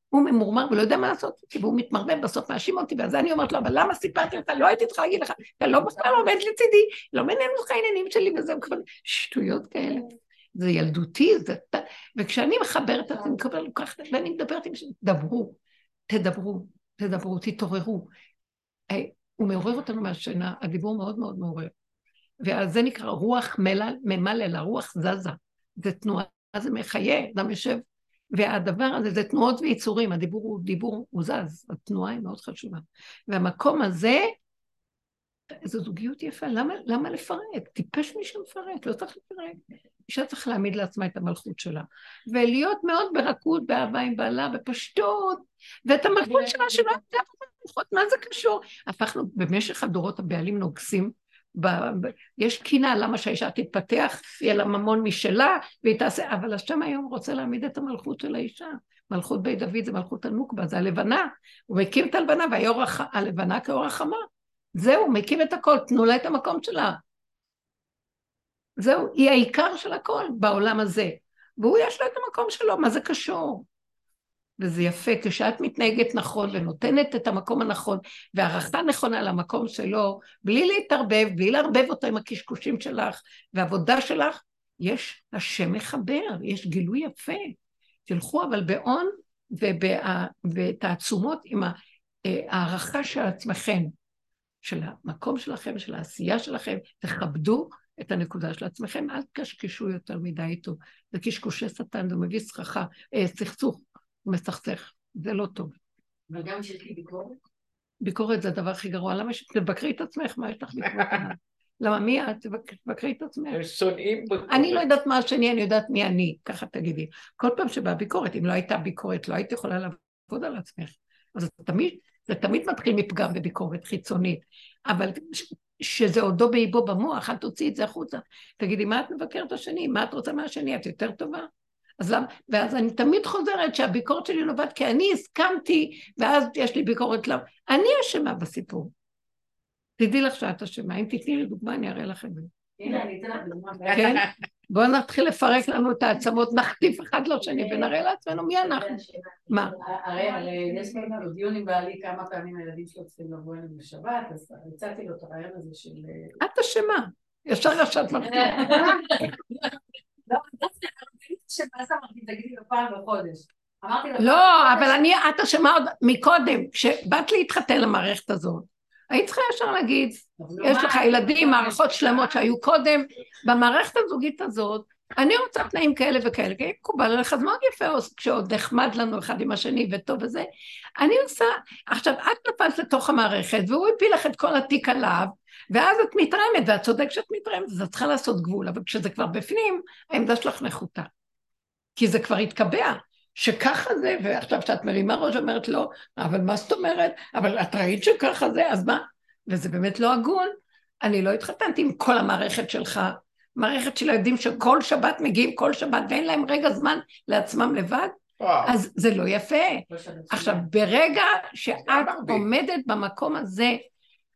הוא ממורמר ולא יודע מה לעשות, והוא מתמרמר, בסוף מאשים אותי, ואז אני אומרת לו, אבל למה סיפרתי לך, לא הייתי צריכה להגיד לך, אתה לא בכלל עומד לצידי, לא מעניין אותך העניינים שלי, וזה כבר שטויות כאלה. זה ילדותי, זה... וכשאני מחברת את עצמי, ואני מדברת עם... דברו, תדברו, תדברו, תתעוררו. אה, הוא מעורר אותנו מהשינה, הדיבור מאוד מאוד מעורר. ואז זה נקרא רוח ממלל, הרוח זזה. זה תנועה, זה מחיה, אדם יושב. והדבר הזה זה תנועות ויצורים, הדיבור הוא דיבור, הוא זז, התנועה היא מאוד חשובה. והמקום הזה, זו זוגיות יפה, למה, למה לפרק? טיפש מי שמפרק, לא צריך לפרק. אישה צריך להעמיד לעצמה את המלכות שלה, ולהיות מאוד ברכות, באהבה עם בעלה, בפשטות, ואת המלכות שלה שלא יודעת מלכות, מה זה קשור? הפכנו, במשך הדורות הבעלים נוגסים, ב, ב, יש קינה למה שהאישה תתפתח, יהיה לה ממון משלה, והיא תעשה, אבל השם היום רוצה להעמיד את המלכות של האישה. מלכות בית דוד זה מלכות הנוקבה, זה הלבנה. הוא מקים את הלבנה, והיור הלבנה כאור החמה. זהו, מקים את הכל, תנו לה את המקום שלה. זהו, היא העיקר של הכל בעולם הזה. והוא יש לו את המקום שלו, מה זה קשור? וזה יפה, כשאת מתנהגת נכון ונותנת את המקום הנכון והערכה נכונה למקום שלו, בלי להתערבב, בלי לערבב אותו עם הקשקושים שלך והעבודה שלך, יש השם מחבר, יש גילוי יפה. תלכו אבל באון ובתעצומות עם הערכה של עצמכם, של המקום שלכם, של העשייה שלכם, תכבדו את הנקודה של עצמכם, אל תקשקשו יותר מדי איתו. זה קשקושי שטן, זה מביא סככה, אה, סכסוך, מסכסך, זה לא טוב. אבל גם כשיש לי ביקורת? ביקורת זה הדבר הכי גרוע. למה שתבקרי את עצמך? מה יש לך ביקורת? למה מי את? תבקרי את עצמך. הם שונאים ביקורת. אני לא יודעת מה השני, אני יודעת מי אני, ככה תגידי. כל פעם שבאה ביקורת, אם לא הייתה ביקורת, לא היית יכולה לעבוד על עצמך. אז תמיד זה תמיד מתחיל מפגם וביקורת חיצונית, אבל ש- שזה עודו באיבו במוח, אל תוציאי את זה החוצה. תגידי, מה את מבקרת השני? מה את רוצה מהשני? את יותר טובה? אז למה? ואז אני תמיד חוזרת שהביקורת שלי נובעת כי אני הסכמתי, ואז יש לי ביקורת למה. אני אשמה בסיפור. תדעי לך שאת אשמה. אם תתני לי דוגמה, אני אראה לך את זה. הנה, אני אתן לך דוגמה. כן? בואו נתחיל לפרק לנו את העצמות, נחטיף אחד לשני ונראה לעצמנו מי אנחנו. מה? הרי הרי יש לנו דיון עם בעלי כמה פעמים הילדים שלו צריכים לבוא אלינו בשבת, אז הצעתי לו את הרעיון הזה של... אה, את אשמה. ישר ישבת מחטיף. לא, דווקא רציתי שאז אמרתי, תגידי לו פעם בחודש. אמרתי לו... לא, אבל אני, את אשמה עוד מקודם. כשבאת להתחתן למערכת הזאת, היית צריכה ישר להגיד, יש לך ילדים, מערכות שלמות שהיו קודם, במערכת הזוגית הזאת, אני רוצה תנאים כאלה וכאלה, כי מקובל עליך, זה מאוד יפה כשעוד נחמד לנו אחד עם השני וטוב וזה. אני עושה, עכשיו את נפלת לתוך המערכת והוא הפיל לך את כל התיק עליו, ואז את מתרעמת, ואת צודק שאת מתרעמת, אז את צריכה לעשות גבול, אבל כשזה כבר בפנים, העמדה שלך נחותה. כי זה כבר התקבע, שככה זה, ועכשיו כשאת מרימה ראש ואומרת לא, אבל מה זאת אומרת? אבל את ראית שככה זה, אז מה? וזה באמת לא הגון. אני לא התחתנתי עם כל המערכת שלך, מערכת של ילדים שכל שבת מגיעים כל שבת ואין להם רגע זמן לעצמם לבד, וואו. אז זה לא יפה. עכשיו, ברגע שאת. עומדת במקום הזה,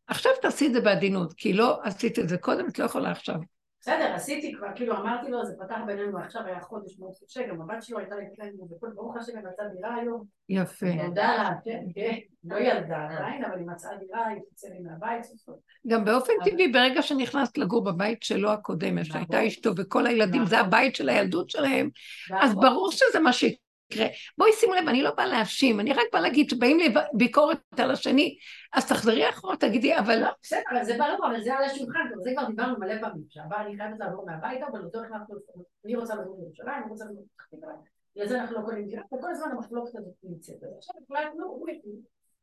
עכשיו תעשי את זה בעדינות, כי לא עשית את זה קודם, את לא יכולה עכשיו. בסדר, עשיתי כבר, כאילו אמרתי לו, זה פתח בינינו עכשיו, היה חודש מאוד קשה, גם הבת שלו הייתה לפנינו, וכל ברוך השם היא מצאה דירה היום, יפה. ילדה לה, כן, כן, לא ילדה עדיין, אבל היא מצאה דירה, היא תצא לי מהבית. גם באופן טבעי, ברגע שנכנסת לגור בבית שלו הקודם, שהייתה נכון. אשתו וכל הילדים, זה נכון. הבית של הילדות שלהם, אז והכל- ברור שזה מה שיקרה. בואי שימו לב, אני לא באה להאשים, אני רק באה להגיד שבאים לי ביקורת על השני, אז תחזרי אחורה, תגידי, אבל לא, בסדר, אבל זה ברור, אבל זה על השולחן, זה כבר דיברנו מלא פעמים, שהבא אני חייבת לעבור מהבית, אבל אותו החלטנו, אני רוצה לגור בירושלים, אני רוצה בפתח תקווה, בגלל זה אנחנו לא קונים דירה, וכל הזמן המחלוקת הזאת נמצאת. עכשיו החלטנו, הוא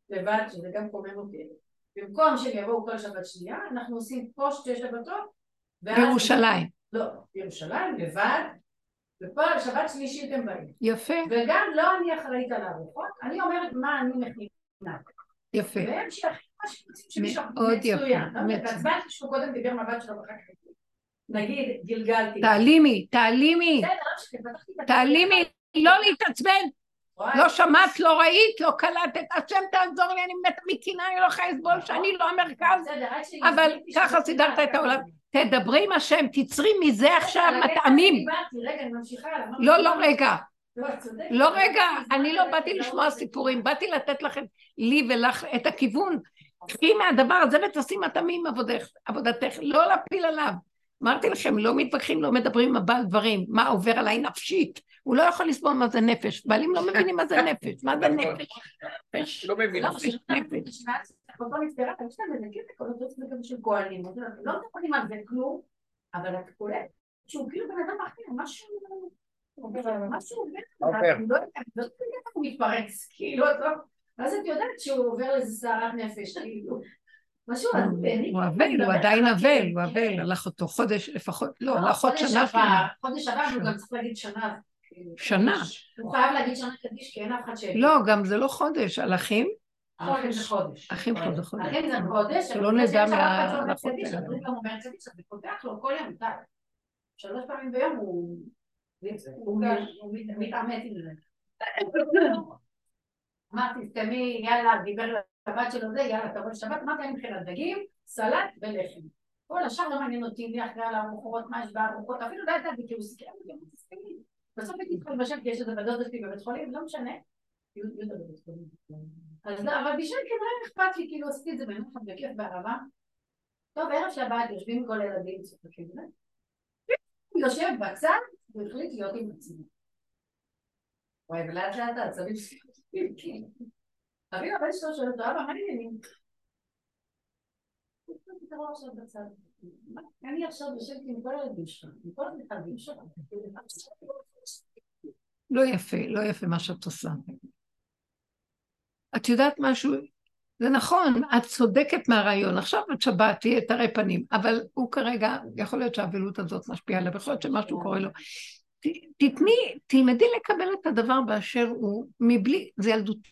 לבד, שזה גם קומם אותי, במקום שהם יבואו כל שבת שנייה, אנחנו עושים פה שתי שבתות. בירושלים. לא, בירושלים, לבד, ופה שבת שלישית הם באים. יפה, וגם לא אני אחראית על הארוחות, אני אומרת מה אני מכינה. יפה. והם שיכינו מה שהם רוצים שמישהו מאוד יפה, מצוין. יודעת, מצוין. עצבן שהוא קודם דיבר מהבת שלו ואחר כך. נגיד, גלגלתי. תעלימי, תעלימי, לא תעלימי, לא להתעצבן, לא שמעת, לא ראית, לא קלטת, השם תעזור לי, אני מתה מקנאה, אני לא יכולה לסבול שאני לא המרכז. אבל ככה סידרת את העולם. תדברי עם השם, תצרי מזה עכשיו מטעמים. רגע, אני ממשיכה. אמרתי, לא, לא רגע, לא, צודקת. לא רגע, אני לא באתי לא לשמוע. סיפורים, באתי לתת לכם, לי ולך, את הכיוון. קחי מהדבר הזה ותעשי מטעמים עבודתך, לא להפיל עליו. אמרתי לכם, לא מתווכחים, לא מדברים עם הבעל דברים, מה עובר עליי נפשית. הוא לא יכול לסבול מה זה נפש. בעלים לא מבינים מה זה נפש, מה זה נפש. נפש. לא מבין. לא, שלא נפש. אותו נפטרה, יש להם איזה קטע כל הזמן זה גם של כהנים, לא מדברים על זה כלום, אבל את קולט שהוא כאילו בן אדם אחר, משהו... משהו עובר, עובר. אני לא יודעת, אני לא יודעת הוא מתפרץ, כאילו, לא... ואז את יודעת שהוא עובר לאיזה סערת נפש, כאילו, משהו זה. הוא אבל, הוא עדיין אבל, הוא אבל, הלך אותו חודש לפחות, לא, הלך עוד שנה. חודש עבר, הוא גם צריך להגיד שנה. כאילו. שנה. הוא חייב להגיד שנה קדיש, כי אין אף אחד ש... לא, גם זה לא חודש, על אחים, זה חודש. אחים חודש חודש. אחים זה חודש, שלא נדע זה מה- זה פותח לו כל יום. שלוש פעמים ביום הוא... מתעמת עם זה. אמרתי, סתמי, יאללה, דיבר לבת שלו זה, יאללה, תבוא לשבת, אמרתי, אני מבחינת דגים, סלט ולחם. כל השאר לא מעניין אותי, מי אחרי על הארוחות, מה יש בארוחות, אפילו לא ידעתי, כי הוא סיכם. בסוף הייתי צריכה לבשל, כי יש איזה בדודה שלי בבית חולים, לא משנה. אז לא, אבל בשביל כנראה אכפת לי, כאילו עשיתי את זה בנחת בכיף באהבה. טוב, ערב שבת, יושבים כל הילדים, צוחקים, ו- הוא יושב בצד, הוא החליט להיות עם עצמו. וואי, ולאט לאט העצבים שלי. אביב הבן שלו שואל אותו, אבא, מה העניינים? אני עכשיו יושבת עם כל הילדים שלך, עם כל המתחלבים שלך. לא יפה, לא יפה מה שאת עושה. את יודעת משהו? זה נכון, את צודקת מהרעיון. עכשיו את שבת, תהיה תראה פנים, אבל הוא כרגע, יכול להיות שהאבלות הזאת משפיעה עליו, יכול להיות שמשהו קורה לו. ת- תתני, תלמדי לקבל את הדבר באשר הוא, מבלי, זה ילדותי.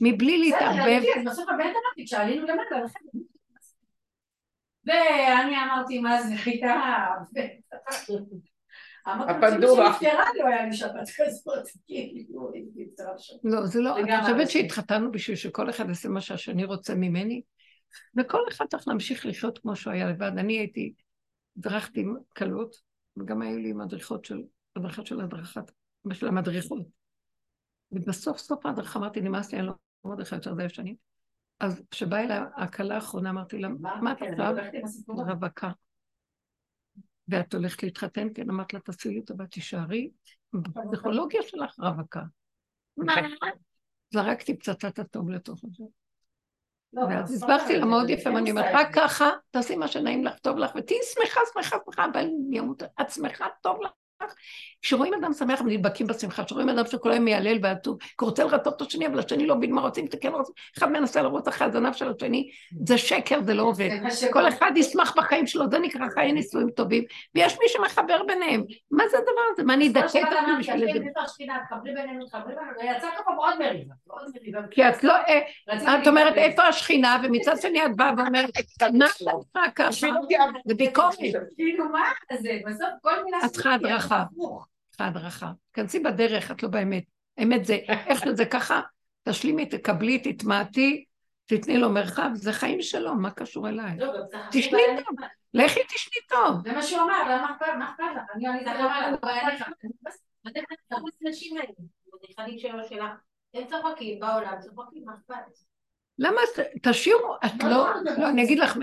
מבלי להתערבב. בסדר, אז בסוף הבן אמרתי, כשעלינו למטה, לכן... ואני אמרתי, מה זה, חיטה, הפנדורה. לא היה לי שבת כזאת, כאילו. לא, זה לא, את חושבת. שהתחתנו בשביל שכל אחד יעשה מה שהשני רוצה ממני? וכל אחד צריך להמשיך לחיות כמו שהוא היה לבד. אני הייתי, הדרכתי כלות, וגם היו לי מדריכות של, הדרכה של הדרכת, של המדריכות. ובסוף סוף ההדרכה אמרתי, נמאס לי, אני לא לך יותר די שנים. אז כשבאה אליי הכלה האחרונה, אמרתי לה, מה את כן, עכשיו? אני. רווקה. ואת הולכת להתחתן? כן, אמרת לה, תעשי לי טובה, תישארי. בפסיכולוגיה שלך רווקה. מה? זרקתי פצצת אטום לתוך זה. לא, ואז בסוף הסברתי לה זה- מאוד זה יפה, ואני אומרת, רק זה. ככה, תעשי מה שנעים לך, טוב לך, ותהיי שמחה, שמחה, שמחה, אבל אני אמות, את שמחה, טוב לך. כשרואים אדם שמח, הם נדבקים בשמחה, כשרואים אדם שכל היום מיילל ועטוב, כי רוצה לרצות את השני, אבל השני לא מבין מה רוצים, אתה כן רוצים, אחד מנסה לרוץ אחרי הזנב של השני, זה שקר, זה לא עובד. כל אחד ישמח בחיים שלו, זה נקרא חיי נישואים טובים, ויש מי שמחבר ביניהם. מה זה הדבר הזה? מה אני אדכא את עצמי בשביל זה? מריבה. כי את לא, אה, את אומרת. איפה השכינה, ומצד שני את באה ואומרת, מה את עושה ככה? זה ביקורת. כאילו, מה זה? בסוף כל מילה את צריכה שלי, הדרכה. צריכה הדרכה. כנסי בדרך, את לא באמת. האמת זה, איך שזה ככה, תשלימי, תקבלי, תתמעטי, תתני לו מרחב, זה חיים שלו, מה קשור אליי? לא, תשני טוב, לכי תשני טוב. זה מה שהוא אמר, למה אכפת מה אכפת לך? אני מה אכפת לך? הנכדים שלו שלך, הם צוחקים בעולם, צוחקים, מה אכפת? למה, תשאירו, את לא, לא, אני אגיד לך,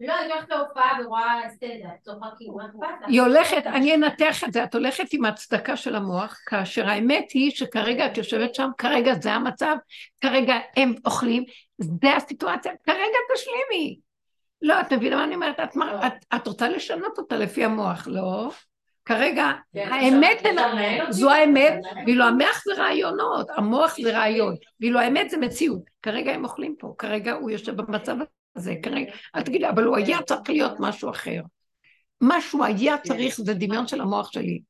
לא, אני. כאילו, זה לא, אני הולכת להופעה ורואה סטנדאפ, צוחקים, מה אכפת לך? היא הולכת, אני אנתח את זה, את הולכת עם ההצדקה של המוח, כאשר האמת היא שכרגע את יושבת שם, כרגע זה המצב, כרגע הם אוכלים, זה הסיטואציה, כרגע תשלימי. לא, את מבינה מה אני אומרת? את, מה- את, את רוצה לשנות אותה לפי המוח, לא? כרגע, כן, האמת? זו האמת, ואילו המוח זה רעיונות, המוח זה רעיון, ואילו האמת זה מציאות. כרגע הם אוכלים פה, כרגע הוא יושב במצב הזה, כרגע, אל תגידי, אבל הוא היה צריך להיות משהו אחר. משהו היה צריך, זה דמיון של המוח שלי.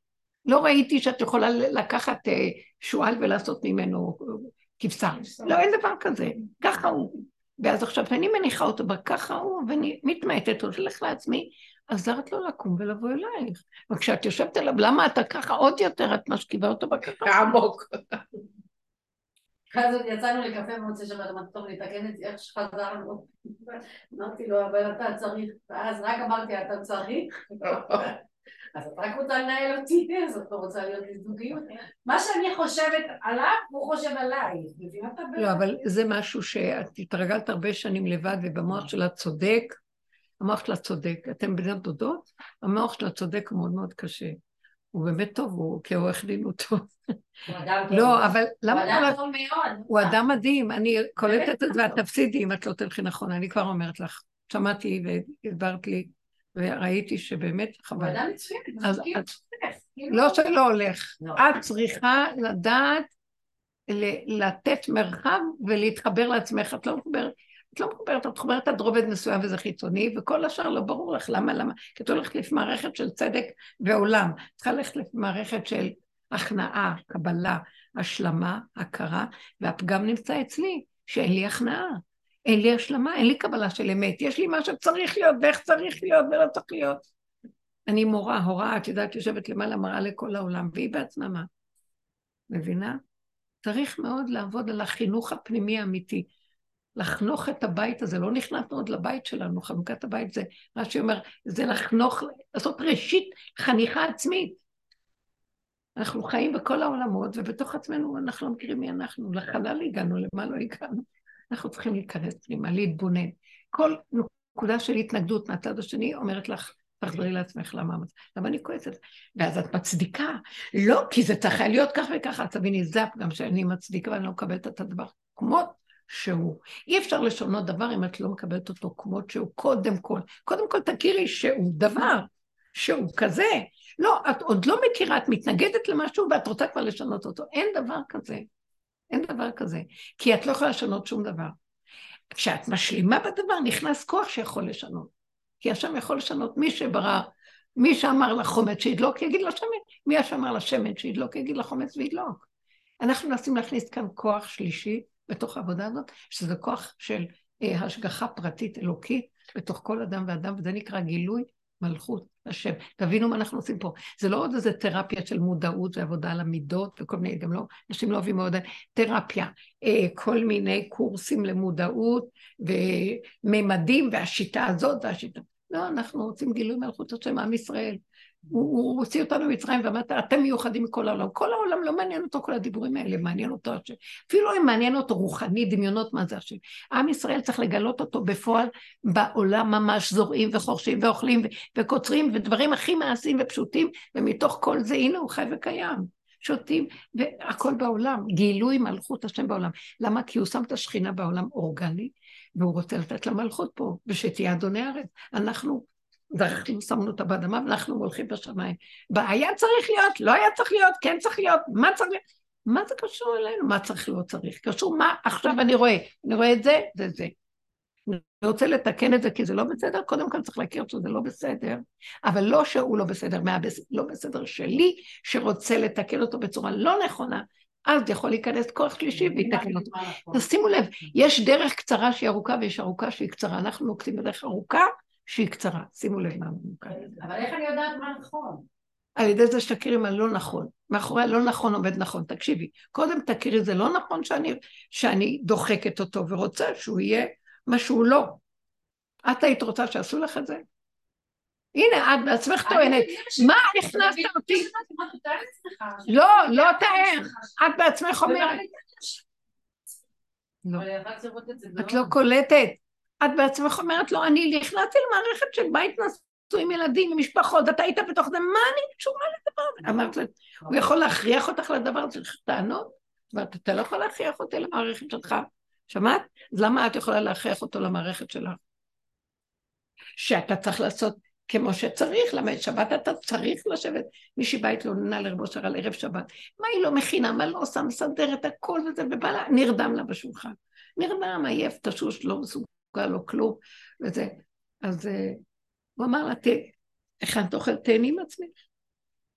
לא ראיתי שאת יכולה לקחת אה, שועל ולעשות ממנו כבשה. לא, אין דבר כזה. ככה הוא. ואז עכשיו אני מניחה אותו בככה הוא, ואני מתמעטת, הולך לעצמי, עזרת לו לקום ולבוא אלייך. וכשאת יושבת עליו, למה אתה ככה עוד יותר, את משכיבה אותו בככה? עמוק. אחרי זה יצאנו לקפה במוצאי שבת, אמרתי, טוב, נתקן את זה, איך שחזרנו. אמרתי לו, אבל אתה צריך, ואז רק אמרתי, אתה צריך? אז את רק רוצה לנהל אותי, אז את לא רוצה להיות בזוגיות. מה שאני חושבת עליו, הוא חושב עליי. לא, אבל זה משהו שאת התרגלת הרבה שנים לבד, ובמוח שלה צודק, המוח שלה צודק. אתם בנות דודות? המוח שלה צודק מאוד מאוד קשה. הוא באמת טוב, הוא כעורך דין הוא טוב. הוא אדם. לא, אבל הוא למה אדם כל טוב מאוד. הוא אדם מדהים, אני קולטת את זה, ואת תפסידי אם את לא תלכי נכון, אני כבר אומרת לך. שמעתי והסברת לי, וראיתי שבאמת הוא חבל. אדם מצוין. כאילו, כאילו- לא שלא הולך. לא. את צריכה לדעת לתת מרחב ולהתחבר לעצמך. את לא מחוברת, את לא מחוברת, את מחוברת עד רובד מסוים וזה חיצוני, וכל השאר לא ברור לך למה, למה. כי את הולכת לפי מערכת של צדק ועולם. את צריכה ללכת לפי מערכת של הכנעה, קבלה, השלמה, הכרה, והפגם נמצא אצלי, שאין לי הכנעה. אין לי השלמה, אין לי קבלה של אמת. יש לי מה שצריך להיות ואיך צריך להיות ולא צריך להיות. אני מורה, הוראה, את יודעת, יושבת למעלה, מראה לכל העולם, והיא בעצמה מה? מבינה? צריך מאוד לעבוד על החינוך הפנימי האמיתי. לחנוך את הבית הזה, לא נכנסנו עוד לבית שלנו, חנוכת הבית זה, מה שאומר, זה לחנוך, לעשות ראשית חניכה עצמית. אנחנו חיים בכל העולמות, ובתוך עצמנו אנחנו לא מכירים מי אנחנו. לחלל הגענו, למה לא הגענו. אנחנו צריכים להיכנס פנימה, להתבונן. כל נקודה של התנגדות מהצד השני אומרת לך, תחזרי לעצמך, למה, למה אני כועסת? ואז את מצדיקה. לא, כי זה צריך להיות כך וככה, אז תביני, זה הפגם שאני מצדיקה ואני לא מקבלת את הדבר כמות שהוא. אי אפשר לשנות דבר אם את לא מקבלת אותו כמות שהוא, קודם כל. קודם כל תכירי שהוא דבר, שהוא כזה. לא, את עוד לא מכירה, את מתנגדת למשהו ואת רוצה כבר לשנות אותו. אין דבר כזה. אין דבר כזה. כי את לא יכולה לשנות שום דבר. כשאת משלימה בדבר, נכנס כוח שיכול לשנות. כי השם יכול לשנות מי שברא מי שאמר לחומץ שידלוק, יגיד לשמן. מי שאמר לשמן שידלוק, יגיד לחומץ וידלוק. אנחנו מנסים להכניס כאן כוח שלישי בתוך העבודה הזאת, שזה כוח של אה, השגחה פרטית אלוקית בתוך כל אדם ואדם, וזה נקרא גילוי מלכות השם. תבינו מה אנחנו עושים פה. זה לא עוד איזה תרפיה של מודעות ועבודה על המידות וכל מיני, גם לא, אנשים לא אוהבים מאוד תרפיה. אה, כל מיני קורסים למודעות וממדים והשיטה הזאת והשיטה. לא, אנחנו רוצים גילוי מלכות השם, עם ישראל. הוא, הוא הוציא אותנו ממצרים ואמרת, אתם מיוחדים מכל העולם. כל העולם לא מעניין אותו כל הדיבורים האלה, מעניין אותו השם. אפילו אם מעניין אותו רוחני, דמיונות מה זה השם. עם ישראל צריך לגלות אותו בפועל בעולם ממש זורעים וחורשים ואוכלים וקוצרים ודברים הכי מעשיים ופשוטים, ומתוך כל זה הנה הוא חי וקיים. שותים, והכל בעולם, גילוי מלכות השם בעולם. למה? כי הוא שם את השכינה בעולם אורגני, והוא רוצה לתת לה מלכות פה, ושתהיה אדוני הארץ. אנחנו ואנחנו שמנו אותה באדמה ואנחנו הולכים בשמיים. היה צריך להיות, לא היה צריך להיות, כן צריך להיות, מה צריך להיות? מה זה קשור אלינו? מה צריך, לא צריך? קשור מה עכשיו אני רואה? אני רואה את זה, זה זה. אני רוצה לתקן את זה כי זה לא בסדר, קודם כל צריך להכיר שזה לא בסדר, אבל לא שהוא לא בסדר, מה לא בסדר שלי, שרוצה לתקן אותו בצורה לא נכונה, אז יכול להיכנס כוח שלישי ויתקן אותו. תשימו לב, יש דרך קצרה שהיא ארוכה ויש ארוכה שהיא קצרה. אנחנו נוקטים בדרך ארוכה שהיא קצרה. שימו לב מה ממוקד. אבל איך אני יודעת מה נכון? על ידי זה שתכירי מה לא נכון. מאחורי הלא נכון עומד נכון. תקשיבי, קודם תכירי, זה לא נכון שאני, שאני דוחקת אותו ורוצה שהוא יהיה מה שהוא לא. את היית רוצה שעשו לך את זה? הנה, את בעצמך טוענת, מה הכנסת אותי? לא, לא תאר, את בעצמך אומרת. לא, את לא קולטת. את בעצמך אומרת לו, אני נכנסתי למערכת של בית נשוא עם ילדים, עם משפחות, אתה היית בתוך זה, מה אני קשורה לדבר הזה? אמרת לו, הוא יכול להכריח אותך לדבר הזה, צריך טענות? ואת אתה לא יכול להכריח אותי למערכת שלך. שמעת? אז למה את יכולה להכריח אותו למערכת שלך? שאתה צריך לעשות כמו שצריך, למה שבת אתה צריך לשבת. מישהי באה התלוננה לרבו שר על ערב שבת. מה היא לא מכינה, מה לא עושה, מסדרת הכל וזה, ובא לה, נרדם לה בשולחן. נרדם, עייף, תשוש, לא מסוגל. לא כלום, וזה. אז uh, הוא אמר לה, הכנת אוכל, תהני עם עצמך.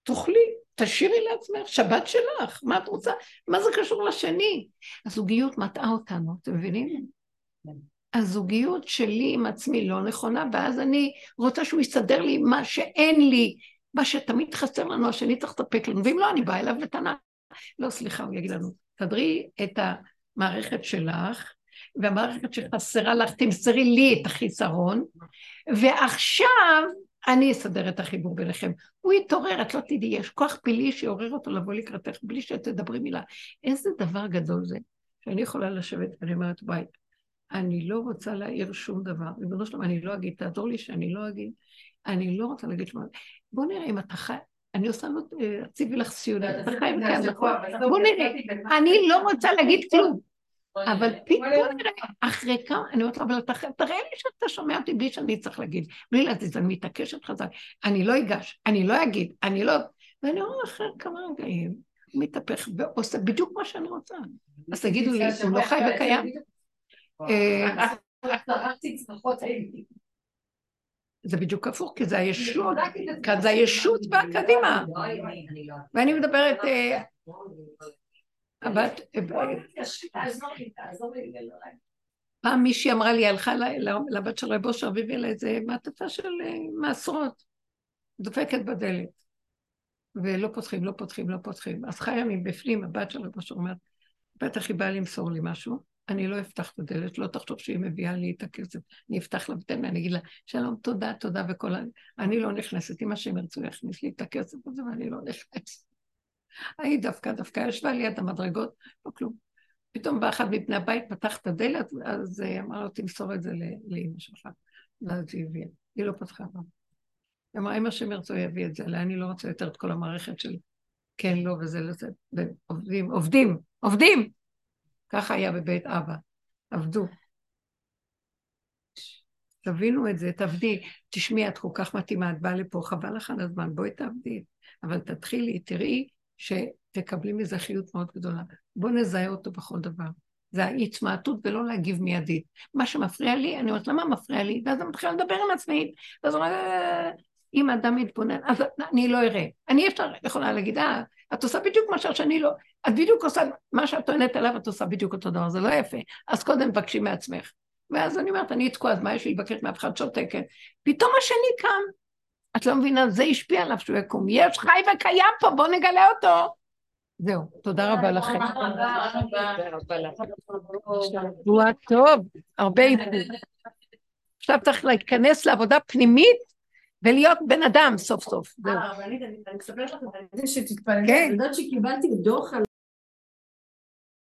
תאכלי, תשאירי לעצמך, שבת שלך, מה את רוצה? מה זה קשור לשני? הזוגיות מטעה אותנו, אתם מבינים? הזוגיות שלי עם עצמי לא נכונה, ואז אני רוצה שהוא יסדר לי מה שאין לי, מה שתמיד חסר לנו, השני צריך לספק לנו, ואם לא, אני באה אליו לטענה. לא, סליחה, הוא יגיד לנו, תדרי את המערכת שלך, והמערכת שחסרה לך, תמסרי לי את החיסרון, ועכשיו אני אסדר את החיבור ביניכם. הוא יתעורר, את לא תדעי, יש כוח פילי שיעורר אותו לבוא לקראתך בלי שתדברי מילה. איזה דבר גדול זה, שאני יכולה לשבת, אני אומרת, וואי, אני לא רוצה להעיר שום דבר. ריבונו שלום, אני לא אגיד, תעזור לי שאני לא אגיד. אני לא רוצה להגיד שום דבר. בוא נראה אם אתה חי... אני עושה לו, אציבי לך סיודה, אתה חי וקיים בוא נראה, אני לא רוצה להגיד כלום. אבל פתאום אחרי כמה, אני אומרת לו, אבל תראה לי שאתה שומע אותי בלי שאני צריך להגיד, בלי להזיז, אני מתעקשת חזק, אני לא אגש, אני לא אגיד, אני לא... ואני אומר אחרי כמה רגעים, הוא מתהפך ועושה בדיוק מה שאני רוצה. אז תגידו לי, הוא לא חי וקיים? אה, זה בדיוק הפוך, כי זה הישות, כאן זה הישות בקדימה. ואני מדברת... אה, הבת... פעם מישהי אמרה לי, הלכה לבת של רב אושר והביאה לה איזה מעטפה של אה, מעשרות, דופקת בדלת. ולא פותחים, לא פותחים, לא פותחים. אז חיה מבפנים, הבת של רב אושר אומרת, בטח היא באה למסור לי משהו, אני לא אפתח את הדלת, לא תחשוב שהיא מביאה לי את הכסף, אני אפתח לה ותן לה, אני אגיד לה, שלום, תודה, תודה וכל ה... אני לא נכנסת, אם השם ירצו יכניס לי את הכסף הזה ואני לא נכנסת. היא דווקא, דווקא ישבה ליד המדרגות, לא כלום. פתאום בא אחד מבני הבית, פתח את הדלת, אז אה, אמר לו, תמסור את זה לאמא שלך. ואז היא הביאה. היא לא פתחה בה. היא אמרה, אם השם ירצו יביא את זה, אליי אני לא רוצה יותר את כל המערכת של כן, לא וזה לזה. ועובדים, עובדים, עובדים! ככה היה בבית אבא. עבדו. תבינו את זה, תעבדי. תשמעי, את כל כך מתאימה, את באה לפה, חבל לך על הזמן, בואי תעבדי. אבל תתחילי, תראי שתקבלי מזה חיות מאוד גדולה. בואו נזהה אותו בכל דבר. זה ההתמעטות ולא להגיב מיידית. מה שמפריע לי, אני אומרת, למה מפריע לי? ואז אני מתחילה לדבר עם עצמי, ואז אומרת, אם אדם מתבונן, אז אני לא אראה. אני אפשר, יכולה להגיד, אה, את עושה בדיוק מה שאני לא, את בדיוק עושה, מה שאת טוענת עליו, את עושה בדיוק אותו דבר, זה לא יפה. אז קודם תבקשי מעצמך. ואז אני אומרת, אני תקועה, אז מה יש לי לבקש מאף אחד שותקת? פתאום השני קם. את לא מבינה, זה השפיע עליו שהוא יקום. יש חי וקיים פה, בואו נגלה אותו. זהו, תודה רבה לכם. שבוע טוב, הרבה איפור. עכשיו צריך להיכנס לעבודה פנימית ולהיות בן אדם סוף סוף. זהו. אה, אבל אני אני אספר לכם על זה שתתפלאי, כן. את יודעת שקיבלתי דוח על